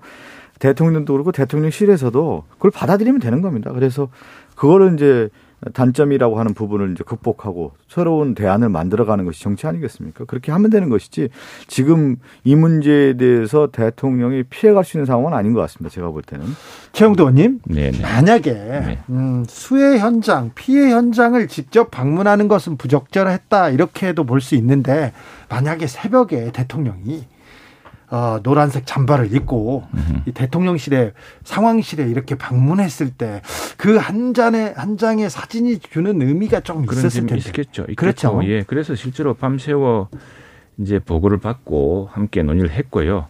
대통령도 그렇고 대통령실에서도 그걸 받아들이면 되는 겁니다. 그래서 그거를 이제 단점이라고 하는 부분을 이제 극복하고 새로운 대안을 만들어가는 것이 정치 아니겠습니까? 그렇게 하면 되는 것이지 지금 이 문제에 대해서 대통령이 피해갈 수 있는 상황은 아닌 것 같습니다. 제가 볼 때는.
최영도 의원님, 네네. 만약에 네. 음, 수해 현장, 피해 현장을 직접 방문하는 것은 부적절했다 이렇게도 볼 수 있는데 만약에 새벽에 대통령이 어, 노란색 잠바를 입고 이 대통령실에 상황실에 이렇게 방문했을 때 그 한 잔의 한 장의 사진이 주는 의미가 좀 있었을 텐데.
있겠죠. 있겠죠. 그렇죠. 예. 그래서 실제로 밤새워 이제 보고를 받고 함께 논의를 했고요.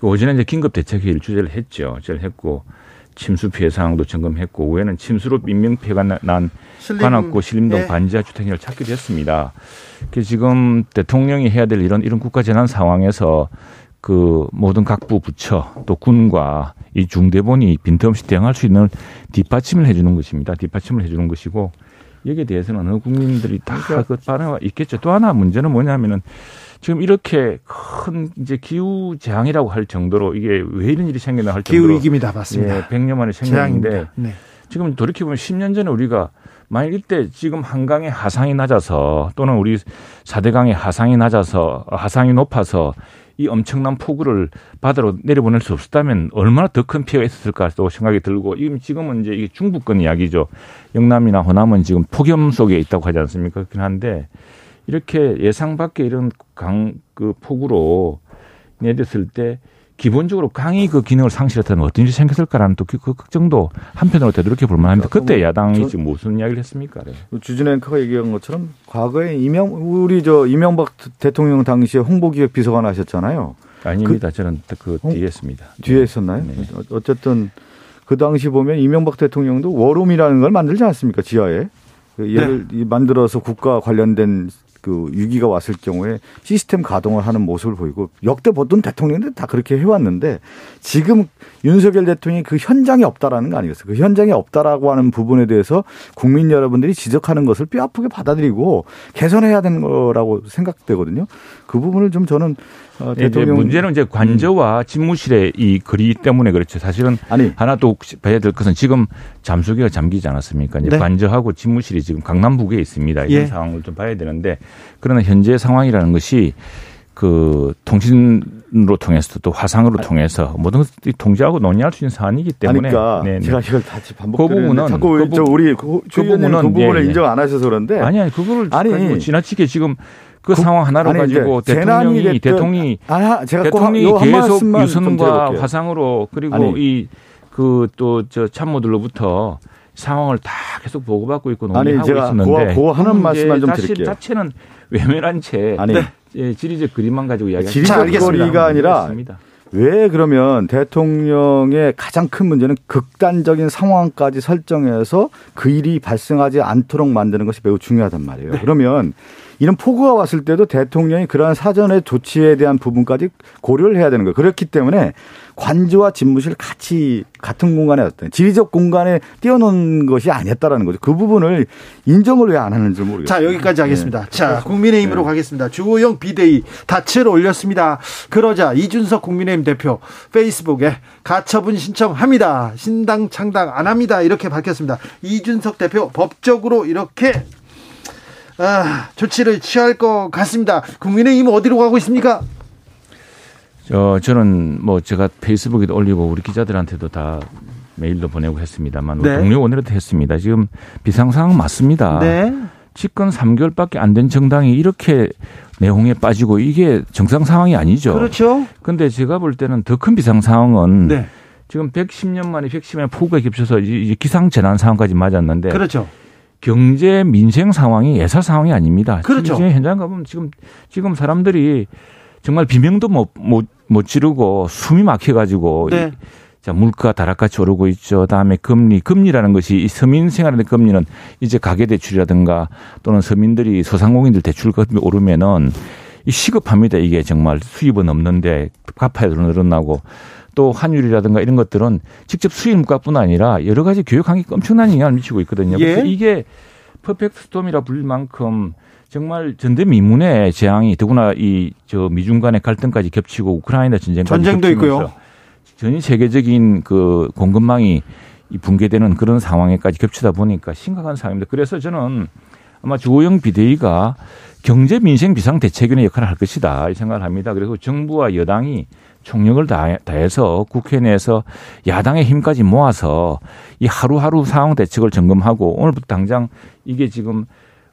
그 오전에 이제 긴급 대책회의를 주재를 했죠. 주재를 했고 침수 피해 상황도 점검했고 오후에는 침수로 인명 피해가 난 신림, 관악구 신림동 네. 반지하 주택을 찾기도 했습니다. 그 지금 대통령이 해야 될 이런 이런 국가 재난 상황에서 그 모든 각부 부처 또 군과 이 중대본이 빈틈없이 대응할 수 있는 뒷받침을 해주는 것입니다. 뒷받침을 해주는 것이고 여기에 대해서는 어느 국민들이 다그 반응이 있겠죠. 또 하나 문제는 뭐냐면은 지금 이렇게 큰 이제 기후 재앙이라고 할 정도로 이게 왜 이런 일이 생겼나 할 정도로
기후 위기입니다, 맞습니다. 예,
100년 만에 생겼는데 네. 지금 돌이켜 보면 10년 전에 우리가 만약 이때 지금 한강의 하상이 낮아서 또는 우리 사대강의 하상이 낮아서 하상이 높아서 이 엄청난 폭우를 바다로 내려보낼 수 없었다면 얼마나 더 큰 피해가 있었을까 또 생각이 들고 지금은 이제 이게 중부권 이야기죠. 영남이나 호남은 지금 폭염 속에 있다고 하지 않습니까? 그렇긴 한데 이렇게 예상 밖의 이런 강 그 폭우로 내렸을 때 기본적으로 강이 그 기능을 상실했다면 어떤 일이 생겼을까라는 또그 그 걱정도 한편으로 되도록해 볼 만합니다. 그때 야당이 지금 무슨 이야기를 했습니까? 네.
주진 앵커가 얘기한 것처럼 과거에 이명 우리 저 이명박 대통령 당시에 홍보기획 비서관 하셨잖아요.
아닙니다. 그, 저는 그 어? 뒤에 있습니다.
뒤에 있었나요? 네. 어쨌든 그 당시 보면 이명박 대통령도 워룸이라는 걸 만들지 않습니까? 지하에. 그 예를 네. 만들어서 국가 관련된 그 위기가 왔을 경우에 시스템 가동을 하는 모습을 보이고 역대 보던 대통령들 다 그렇게 해왔는데 지금 윤석열 대통령이 그 현장에 없다라는 거 아니겠어요? 그 현장에 없다라고 하는 부분에 대해서 국민 여러분들이 지적하는 것을 뼈아프게 받아들이고 개선해야 되는 거라고 생각되거든요. 그 부분을 좀 저는
어, 대통령 문제는 이제 관저와 음. 집무실의 이 거리 때문에 그렇죠. 사실은 아니 하나 또 봐야 될 것은 지금 잠수기가 잠기지 않았습니까? 이제 네. 관저하고 집무실이 지금 강남 북에 있습니다. 이런 예. 상황을 좀 봐야 되는데 그러나 현재 상황이라는 것이 그 통신으로 통해서 또 화상으로 통해서 모든 것들이 통제하고 논의할 수 있는 사안이기 때문에
그러니까 네네. 제가 이걸 다시 반복드리는데 그 자꾸 그, 부, 우리 그, 그 부분은 그 부분을 예, 예. 인정 안 하셔서 그런데
아니 아니 그거를 아니 지나치게 지금 그, 그 상황 하나로 아니, 가지고 대통령이 대통령이 아, 제가 대통령이 계속 유선과 화상으로 그리고 이 그 또 저 참모들로부터 상황을 다 계속 보고받고 있고 논의하고 아니, 제가 있었는데
그 하는 말씀만 좀 드릴게요.
자체는 외면한 채 아니 예, 지리적 그림만 가지고 이야기하는
지리적 거리가 아니라 왜 그러면 대통령의 가장 큰 문제는 극단적인 상황까지 설정해서 그 일이 발생하지 않도록 만드는 것이 매우 중요하단 말이에요. 네. 그러면 이런 폭우가 왔을 때도 대통령이 그러한 사전의 조치에 대한 부분까지 고려를 해야 되는 거예요. 그렇기 때문에 관저와 집무실 같이 같은 공간에 어떤 지리적 공간에 띄워놓은 것이 아니었다라는 거죠. 그 부분을 인정을 왜 안 하는지 모르겠어요.
자 여기까지 하겠습니다. 네. 자 국민의힘으로 네. 가겠습니다. 주호영 비대위 다채를 올렸습니다. 그러자 이준석 국민의힘 대표 페이스북에 가처분 신청합니다. 신당 창당 안 합니다. 이렇게 밝혔습니다. 이준석 대표 법적으로 이렇게 아, 조치를 취할 것 같습니다. 국민의힘은 어디로 가고 있습니까?
저 저는 뭐 제가 페이스북에도 올리고 우리 기자들한테도 다 메일도 보내고 했습니다만 네. 동료 원내로도 했습니다. 지금 비상 상황 맞습니다. 네. 집권 3개월밖에 안 된 정당이 이렇게 내용에 빠지고 이게 정상 상황이 아니죠.
그렇죠.
근데 제가 볼 때는 더 큰 비상 상황은 네. 지금 110년 만에 110년 폭우가 겹쳐서 이제 기상 재난 상황까지 맞았는데
그렇죠.
경제 민생 상황이 예사 상황이 아닙니다.
그렇죠.
현장 가보면 지금 지금 사람들이 정말 비명도 못, 못, 못 지르고 숨이 막혀 가지고 네. 자, 물가 다락같이 오르고 있죠. 다음에 금리, 금리라는 것이 이 서민 생활의 금리는 이제 가계 대출이라든가 또는 서민들이 소상공인들 대출금이 오르면은 이 시급합니다. 이게 정말 수입은 없는데 갚아야 늘어나고 또 환율이라든가 이런 것들은 직접 수입 물가뿐 아니라 여러 가지 교육 환경에 엄청난 영향을 미치고 있거든요. 예. 그래서 이게 퍼펙트 스톰이라 불릴 만큼 정말 전대미문의 재앙이 더구나 이 저 미중 간의 갈등까지 겹치고 우크라이나 전쟁까지
전쟁도 있고요.
전 세계적인 그 공급망이 붕괴되는 그런 상황에까지 겹치다 보니까 심각한 상황입니다. 그래서 저는 아마 주호영 비대위가 경제 민생 비상 대책위원회 역할을 할 것이다 이 생각을 합니다. 그리고 정부와 여당이 총력을 다해서 국회 내에서 야당의 힘까지 모아서 이 하루하루 상황 대책을 점검하고 오늘부터 당장 이게 지금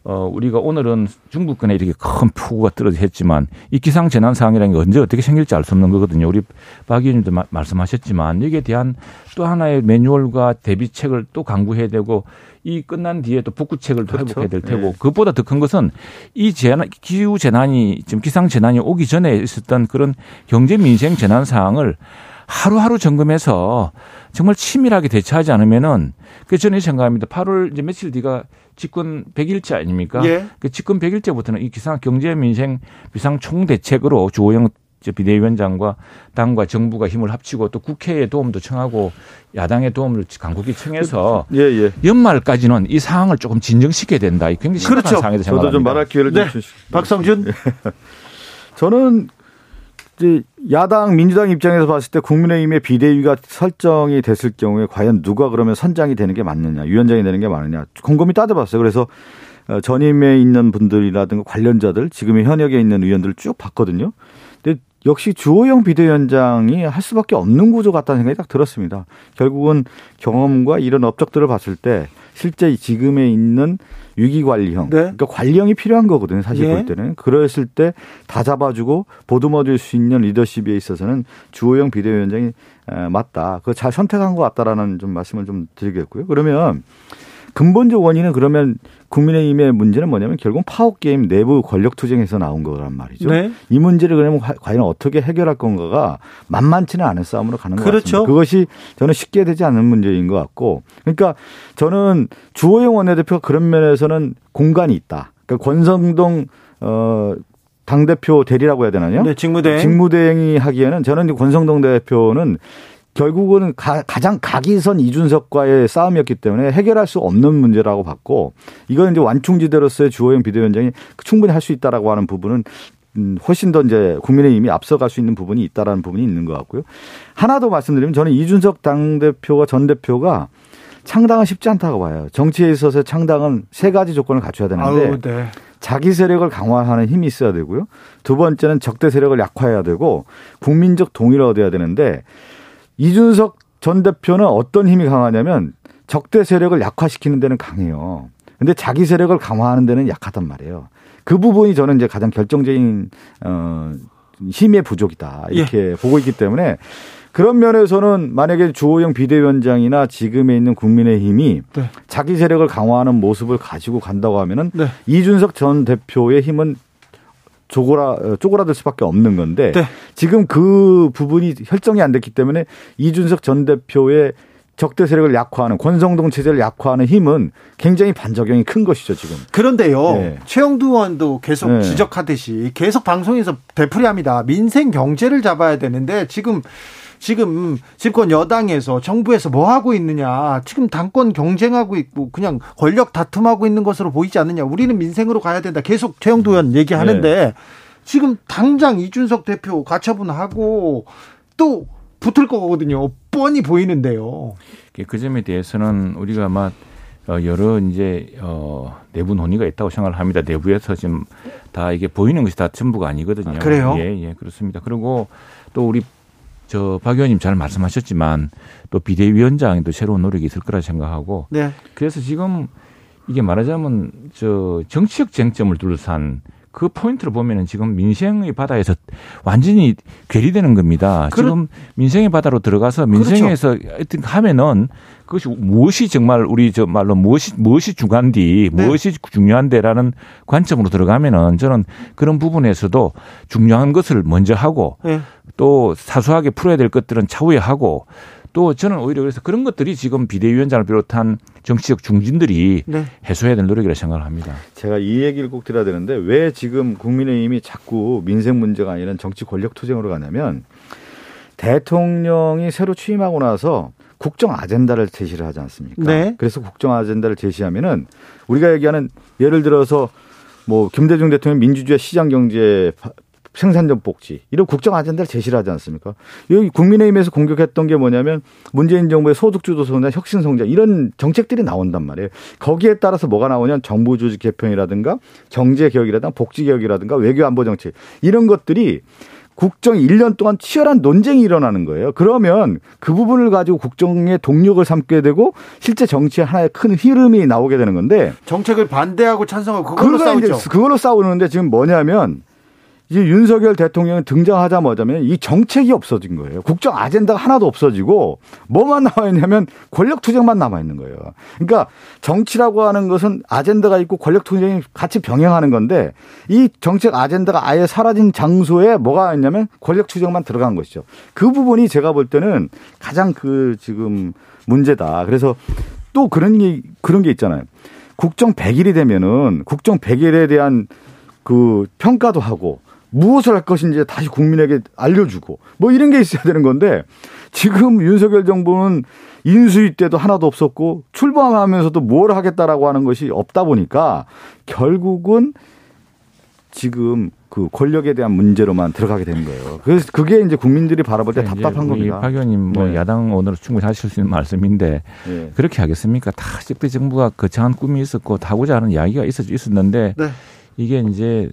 어, 우리가 오늘은 중국권에 이렇게 큰 폭우가 떨어져 했지만 이 기상 재난 상황이라는 게 언제 어떻게 생길지 알 수 없는 거거든요. 우리 박 의원님도 마, 말씀하셨지만 여기에 대한 또 하나의 매뉴얼과 대비책을 또 강구해야 되고 이 끝난 뒤에 또 복구책을 또 그렇죠. 회복해야 될 테고 네. 그것보다 더 큰 것은 이 재난 기후 재난이 지금 기상 재난이 오기 전에 있었던 그런 경제 민생 재난 사항을 하루하루 점검해서 정말 치밀하게 대처하지 않으면은 그 저는 생각합니다. 8월 이제 며칠 뒤가 집권 100일째 아닙니까? 예. 그 집권 100일째부터는 이 기상 경제 민생 비상 총대책으로 주호영 비대위원장과 당과 정부가 힘을 합치고 또 국회의 도움도 청하고 야당의 도움을 강국히 청해서 예, 예. 연말까지는 이 상황을 조금 진정시켜야 된다. 굉장히 심각한 그렇죠. 상황이다 생각합니다.
저도 좀 말할 기회를 네. 주시죠.
박성준. [LAUGHS]
저는 이제 야당 민주당 입장에서 봤을 때 국민의힘의 비대위가 설정이 됐을 경우에 과연 누가 그러면 선장이 되는 게 맞느냐, 위원장이 되는 게 맞느냐 곰곰이 따져봤어요. 그래서 어, 전임에 있는 분들이라든가 관련자들 지금의 현역에 있는 의원들을 쭉 봤거든요. 근데 역시 주호영 비대위원장이 할 수밖에 없는 구조 같다는 생각이 딱 들었습니다. 결국은 경험과 이런 업적들을 봤을 때 실제 지금에 있는 위기관리형. 네. 그러니까 관리형이 필요한 거거든요. 사실 예. 볼 때는. 그랬을 때 다 잡아주고 보듬어줄 수 있는 리더십에 있어서는 주호영 비대위원장이 맞다. 그거 잘 선택한 것 같다라는 좀 말씀을 좀 드리겠고요. 그러면 근본적 원인은 그러면 국민의힘의 문제는 뭐냐면 결국 파워게임 내부 권력 투쟁에서 나온 거란 말이죠. 네. 이 문제를 그러면 과연 어떻게 해결할 건가가 만만치는 않은 싸움으로 가는 것 그렇죠. 같습니다. 그것이 저는 쉽게 되지 않는 문제인 것 같고 그러니까 저는 주호영 원내대표가 그런 면에서는 공간이 있다. 그러니까 권성동 어 당대표 대리라고 해야 되나요?
네, 직무대행.
직무대행이 하기에는 저는 권성동 대표는 결국은 가, 장 각이선 이준석과의 싸움이었기 때문에 해결할 수 없는 문제라고 봤고 이건 이제 완충지대로서의 주호영 비대위원장이 충분히 할 수 있다라고 하는 부분은 음, 훨씬 더 이제 국민의힘이 앞서갈 수 있는 부분이 있다라는 부분이 있는 것 같고요. 하나 더 말씀드리면 저는 이준석 당대표와 전 대표가 창당은 쉽지 않다고 봐요. 정치에 있어서 창당은 세 가지 조건을 갖춰야 되는데 아유, 네. 자기 세력을 강화하는 힘이 있어야 되고요. 두 번째는 적대 세력을 약화해야 되고 국민적 동의를 얻어야 되는데 이준석 전 대표는 어떤 힘이 강하냐면 적대 세력을 약화시키는 데는 강해요. 근데 자기 세력을 강화하는 데는 약하단 말이에요. 그 부분이 저는 이제 가장 결정적인 어 힘의 부족이다 이렇게 예. 보고 있기 때문에 그런 면에서는 만약에 주호영 비대위원장이나 지금에 있는 국민의힘이 네. 자기 세력을 강화하는 모습을 가지고 간다고 하면은 네. 이준석 전 대표의 힘은 쪼그라 쪼그라들 수밖에 없는 건데 네. 지금 그 부분이 결정이 안 됐기 때문에 이준석 전 대표의 적대 세력을 약화하는 권성동 체제를 약화하는 힘은 굉장히 반작용이 큰 것이죠 지금.
그런데요, 네. 최영두 의원도 계속 네. 지적하듯이 계속 방송에서 되풀이합니다. 민생 경제를 잡아야 되는데 지금 지금 집권 여당에서 정부에서 뭐 하고 있느냐. 지금 당권 경쟁하고 있고 그냥 권력 다툼하고 있는 것으로 보이지 않느냐. 우리는 민생으로 가야 된다. 계속 최영도 의원 얘기하는데 네. 지금 당장 이준석 대표 가처분하고 또 붙을 거거든요. 뻔히 보이는데요.
그 점에 대해서는 우리가 아마 어, 여러 이제 어 내부 논의가 있다고 생각을 합니다. 내부에서 지금 다 이게 보이는 것이 다 전부가 아니거든요.
아, 그래요?
예, 예, 그렇습니다. 그리고 또 우리 저박 의원님 잘 말씀하셨지만 또 비대위원장에도 새로운 노력이 있을 거라 생각하고 네. 그래서 지금 이게 말하자면 저 정치적 쟁점을 둘러싼 그 포인트를 보면은 지금 민생의 바다에서 완전히 괴리되는 겁니다. 그렇... 지금 민생의 바다로 들어가서 민생에서 그렇죠. 하여튼 하면은 그것이 무엇이 정말 우리 저 말로 무엇이 무엇이 중요한디 네. 무엇이 중요한데라는 관점으로 들어가면은 저는 그런 부분에서도 중요한 것을 먼저 하고 네. 또 사소하게 풀어야 될 것들은 차후에 하고 또 저는 오히려 그래서 그런 것들이 지금 비대위원장을 비롯한 정치적 중진들이 네. 해소해야 될 노력이라 생각을 합니다.
제가 이 얘기를 꼭 드려야 되는데 왜 지금 국민의힘이 자꾸 민생 문제가 아니라 정치 권력 투쟁으로 가냐면 대통령이 새로 취임하고 나서 국정 아젠다를 제시를 하지 않습니까? 네. 그래서 국정 아젠다를 제시하면은 우리가 얘기하는 예를 들어서 뭐 김대중 대통령 민주주의 시장 경제 생산적 복지 이런 국정 아젠다를 제시를 하지 않습니까? 여기 국민의힘에서 공격했던 게 뭐냐면 문재인 정부의 소득주도 성장, 혁신 성장 이런 정책들이 나온단 말이에요. 거기에 따라서 뭐가 나오냐면 정부 조직 개편이라든가 경제 개혁이라든가 복지 개혁이라든가 외교 안보 정책 이런 것들이 국정 1년 동안 치열한 논쟁이 일어나는 거예요. 그러면 그 부분을 가지고 국정의 동력을 삼게 되고 실제 정치의 하나의 큰 흐름이 나오게 되는 건데
정책을 반대하고 찬성하고 그걸로 싸우죠.
그걸로 싸우는데 지금 뭐냐면 이제 윤석열 대통령이 등장하자마자면 이 정책이 없어진 거예요. 국정 아젠다가 하나도 없어지고 뭐만 나와 있냐면 권력 투쟁만 남아 있는 거예요. 그러니까 정치라고 하는 것은 아젠다가 있고 권력 투쟁이 같이 병행하는 건데 이 정책 아젠다가 아예 사라진 장소에 뭐가 있냐면 권력 투쟁만 들어간 것이죠. 그 부분이 제가 볼 때는 가장 그 지금 문제다. 그래서 또 그런 게 그런 게 있잖아요. 국정 100일이 되면은 국정 100일에 대한 그 평가도 하고 무엇을 할 것인지 다시 국민에게 알려주고 뭐 이런 게 있어야 되는 건데 지금 윤석열 정부는 인수위 때도 하나도 없었고 출범하면서도 뭘 하겠다라고 하는 것이 없다 보니까 결국은 지금 그 권력에 대한 문제로만 들어가게 되는 거예요. 그래서 그게 이제 국민들이 바라볼 때 답답한 겁니다.
박 의원님 뭐 네. 야당 오늘 충분히 하실 수 있는 말씀인데 네. 그렇게 하겠습니까? 다 역대 정부가 거창한 꿈이 있었고 다고자 하는 이야기가 있었, 있었는데 네. 이게 이제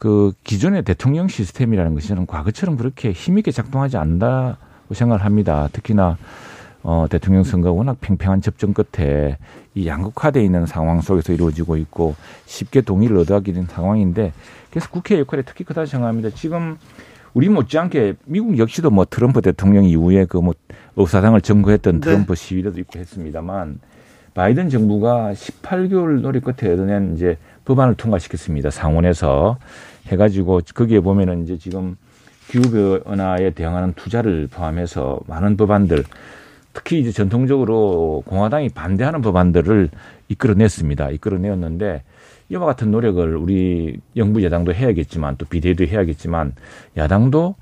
그 기존의 대통령 시스템이라는 것이 저는 과거처럼 그렇게 힘있게 작동하지 않는다고 생각을 합니다. 특히나 어, 대통령 선거가 워낙 팽팽한 접전 끝에 이 양극화되어 있는 상황 속에서 이루어지고 있고 쉽게 동의를 얻어가기 된 상황인데 그래서 국회 역할이 특히 크다고 생각합니다. 지금 우리 못지않게 미국 역시도 뭐 트럼프 대통령 이후에 그 뭐 의사당을 점거했던 네. 트럼프 시위도 있고 했습니다만 바이든 정부가 18개월 노력 끝에 얻어낸 이제 법안을 통과시켰습니다. 상원에서 해가지고 거기에 보면은 이제 지금 기후 변화에 대응하는 투자를 포함해서 많은 법안들 특히 이제 전통적으로 공화당이 반대하는 법안들을 이끌어냈습니다. 이끌어내었는데 이와 같은 노력을 우리 영부 여당도 해야겠지만 또 비대위도 해야겠지만 야당도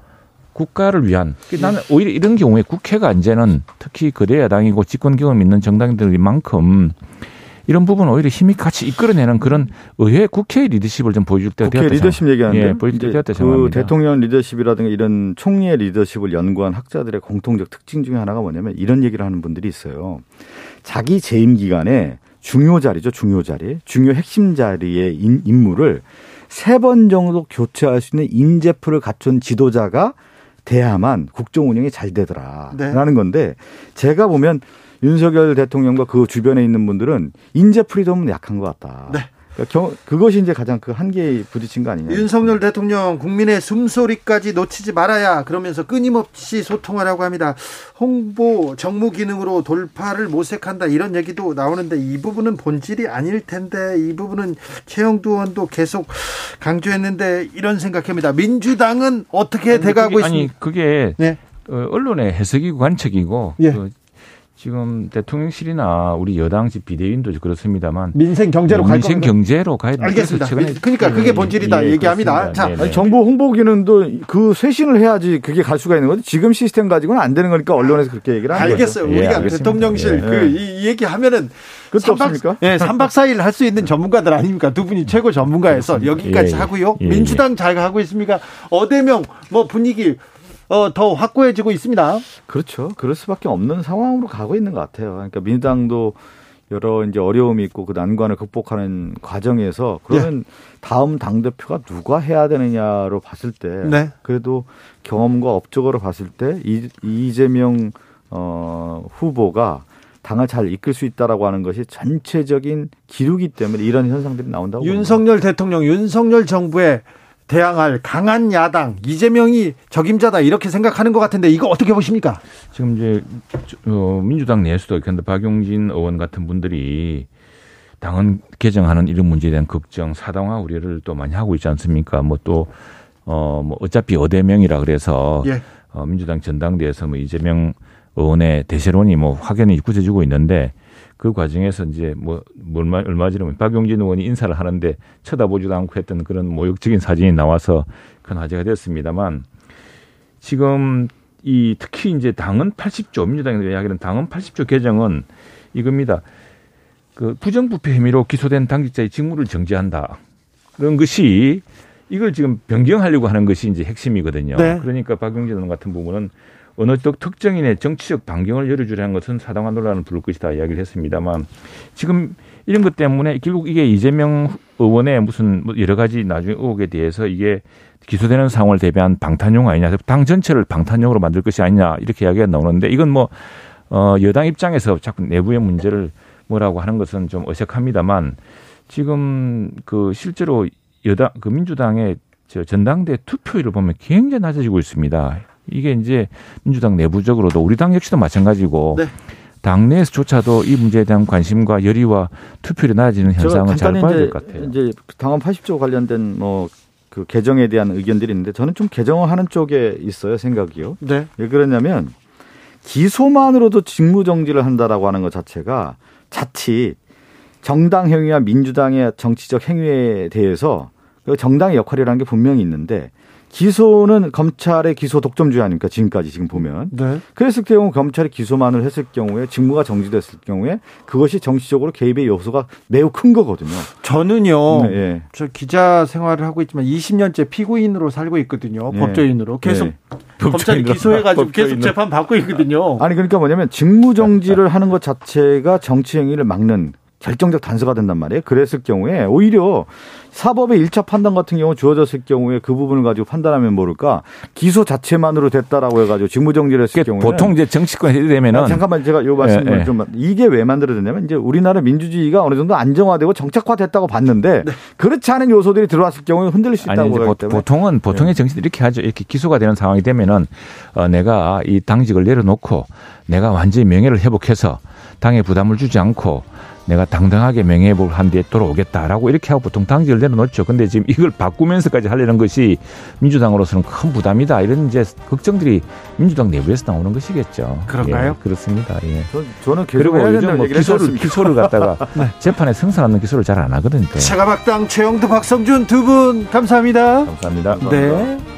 국가를 위한 나는 오히려 이런 경우에 국회가 이제는 특히 거대 야당이고 집권 경험 있는 정당들만큼 이 런 부분 오히려 힘이 같이 이끌어내는 그런 의회 국회의 리더십을 좀 보여줄 때가
국회 리더십 얘기하는데
예, 보여줄 때가 되었다
그 대통령 리더십이라든가 이런 총리의 리더십을 연구한 학자들의 공통적 특징 중에 하나가 뭐냐면 이런 얘기를 하는 분들이 있어요. 자기 재임 기간에 중요 자리죠, 중요 자리, 중요 핵심 자리의 인물을 세 번 정도 교체할 수 있는 인재풀을 갖춘 지도자가 돼야만 국정 운영이 잘 되더라라는 네. 건데 제가 보면 윤석열 대통령과 그 주변에 있는 분들은 인재 프리덤은 약한 것 같다. 네. 그러니까 그것이 이제 가장 그 한계에 부딪힌 거 아니냐.
윤석열 대통령 국민의 숨소리까지 놓치지 말아야 그러면서 끊임없이 소통하라고 합니다. 홍보 정무 기능으로 돌파를 모색한다 이런 얘기도 나오는데 이 부분은 본질이 아닐 텐데 이 부분은 최영두 의원도 계속 강조했는데 이런 생각합니다. 민주당은 어떻게 아니, 돼가고 있습니까?
아니 그게 네. 어, 언론의 해석이고 관측이고 예. 그 지금 대통령실이나 우리 여당집 비대위원도 그렇습니다만
민생 경제로
갈 민생 경제로 가야
된다. 알겠습니다. 그러니까 그게 본질이다 예, 얘기합니다.
자, 아니, 정부 홍보 기능도 그 쇄신을 해야지 그게 갈 수가 있는 거지. 지금 시스템 가지고는 안 되는 거니까 언론에서 그렇게 얘기를 하는
알겠어요.
거죠.
우리가 예, 대통령실 예. 그이 얘기 하면은
그것도 3박, 없습니까?
예, 3박 4일 할 수 있는 전문가들 아닙니까? 두 분이 최고 전문가에서 여기까지 예, 예. 하고요. 예, 민주당 잘 가고 있습니까? 어대명 뭐 분위기 어, 더 확고해지고 있습니다.
그렇죠. 그럴 수밖에 없는 상황으로 가고 있는 것 같아요. 그러니까 민주당도 여러 이제 어려움이 있고 그 난관을 극복하는 과정에서 그러면 네. 다음 당 대표가 누가 해야 되느냐로 봤을 때 네. 그래도 경험과 업적으로 봤을 때 이, 이재명 어, 후보가 당을 잘 이끌 수 있다라고 하는 것이 전체적인 기류기 때문에 이런 현상들이 나온다고
윤석열. 대통령, 윤석열 정부의 대항할 강한 야당 이재명이 적임자다 이렇게 생각하는 것 같은데 이거 어떻게 보십니까?
지금 이제 어, 민주당 내에서도 그런데 박용진 의원 같은 분들이 당헌 개정하는 이런 문제에 대한 걱정, 사당화 우려를 또 많이 하고 있지 않습니까? 뭐 또 어, 뭐 어차피 어대명이라 그래서 예. 어, 민주당 전당대에서 뭐 이재명 의원의 대세론이 뭐 확연히 굳어지고 있는데 그 과정에서 이제 뭐 얼마 얼마 전에 박용진 의원이 인사를 하는데 쳐다보지도 않고 했던 그런 모욕적인 사진이 나와서 큰 화제가 됐습니다만 지금 이 특히 이제 당은 80조 민주당이 이야기하는 당은 80조 개정은 이겁니다. 그 부정부패 혐의로 기소된 당직자의 직무를 정지한다. 그런 것이 이걸 지금 변경하려고 하는 것이 이제 핵심이거든요. 네. 그러니까 박용진 의원 같은 부분은 어느 쪽 특정인의 정치적 반경을 열어주려는 것은 사당화 논란을 부를 것이다 이야기를 했습니다만 지금 이런 것 때문에 결국 이게 이재명 의원의 무슨 뭐 여러 가지 나중에 의혹에 대해서 이게 기소되는 상황을 대비한 방탄용 아니냐, 당 전체를 방탄용으로 만들 것이 아니냐 이렇게 이야기가 나오는데 이건 뭐 어, 여당 입장에서 자꾸 내부의 문제를 뭐라고 하는 것은 좀 어색합니다만 지금 그 실제로 여당 그 민주당의 저 전당대 투표율을 보면 굉장히 낮아지고 있습니다. 이게 이제 민주당 내부적으로도 우리 당 역시도 마찬가지고 네. 당내에서조차도 이 문제에 대한 관심과 열의와 투표율이 낮아지는 현상을 잘 봐야 될 것 같아요.
이제 당헌 80조 관련된 뭐 그 개정에 대한 의견들이 있는데 저는 좀 개정하는 쪽에 있어요 생각이요. 네. 왜 그러냐면 기소만으로도 직무 정지를 한다라고 하는 것 자체가 자칫 정당 행위와 민주당의 정치적 행위에 대해서 그 정당의 역할이라는 게 분명히 있는데 기소는 검찰의 기소 독점주의 아닙니까? 지금까지 지금 보면. 네. 그랬을 경우 검찰이 기소만을 했을 경우에 직무가 정지됐을 경우에 그것이 정치적으로 개입의 요소가 매우 큰 거거든요.
저는요. 네, 네. 저 기자 생활을 하고 있지만 20년째 피고인으로 살고 있거든요. 네. 법조인으로 계속 네. 검찰이 기소해가지고 계속 재판 받고 있거든요.
아니 그러니까 뭐냐면 직무 정지를 하는 것 자체가 정치 행위를 막는 결정적 단서가 된단 말이에요. 그랬을 경우에 오히려 사법의 1차 판단 같은 경우 주어졌을 경우에 그 부분을 가지고 판단하면 모를까 기소 자체만으로 됐다라고 해가지고 직무정지를 했을 경우에
보통 이제 정치권 해야 되면은
아, 잠깐만 제가 요 말씀을 네, 좀 이게 왜 만들어졌냐면 이제 우리나라 민주주의가 어느 정도 안정화되고 정착화됐다고 봤는데 네. 그렇지 않은 요소들이 들어왔을 경우에 흔들릴 수 있다고
보기 때문에 보통은 보통의 네. 정치들 이렇게 하죠. 이렇게 기소가 되는 상황이 되면은 어, 내가 이 당직을 내려놓고 내가 완전히 명예를 회복해서 당에 부담을 주지 않고 내가 당당하게 명예회복을 한 뒤에 돌아오겠다라고 이렇게 하고 보통 당직을 내려놓죠. 근데 지금 이걸 바꾸면서까지 하려는 것이 민주당으로서는 큰 부담이다. 이런 이제 걱정들이 민주당 내부에서 나오는 것이겠죠.
그런가요?
예, 그렇습니다. 예.
저, 는
그리고 요즘 뭐 기소를 기소를 갖다가 [LAUGHS] 네. 재판에 성사하는 기소를 잘 안 하거든요.
차가박당 최영두 박성준 두 분 감사합니다.
감사합니다.
감사합니다. 네.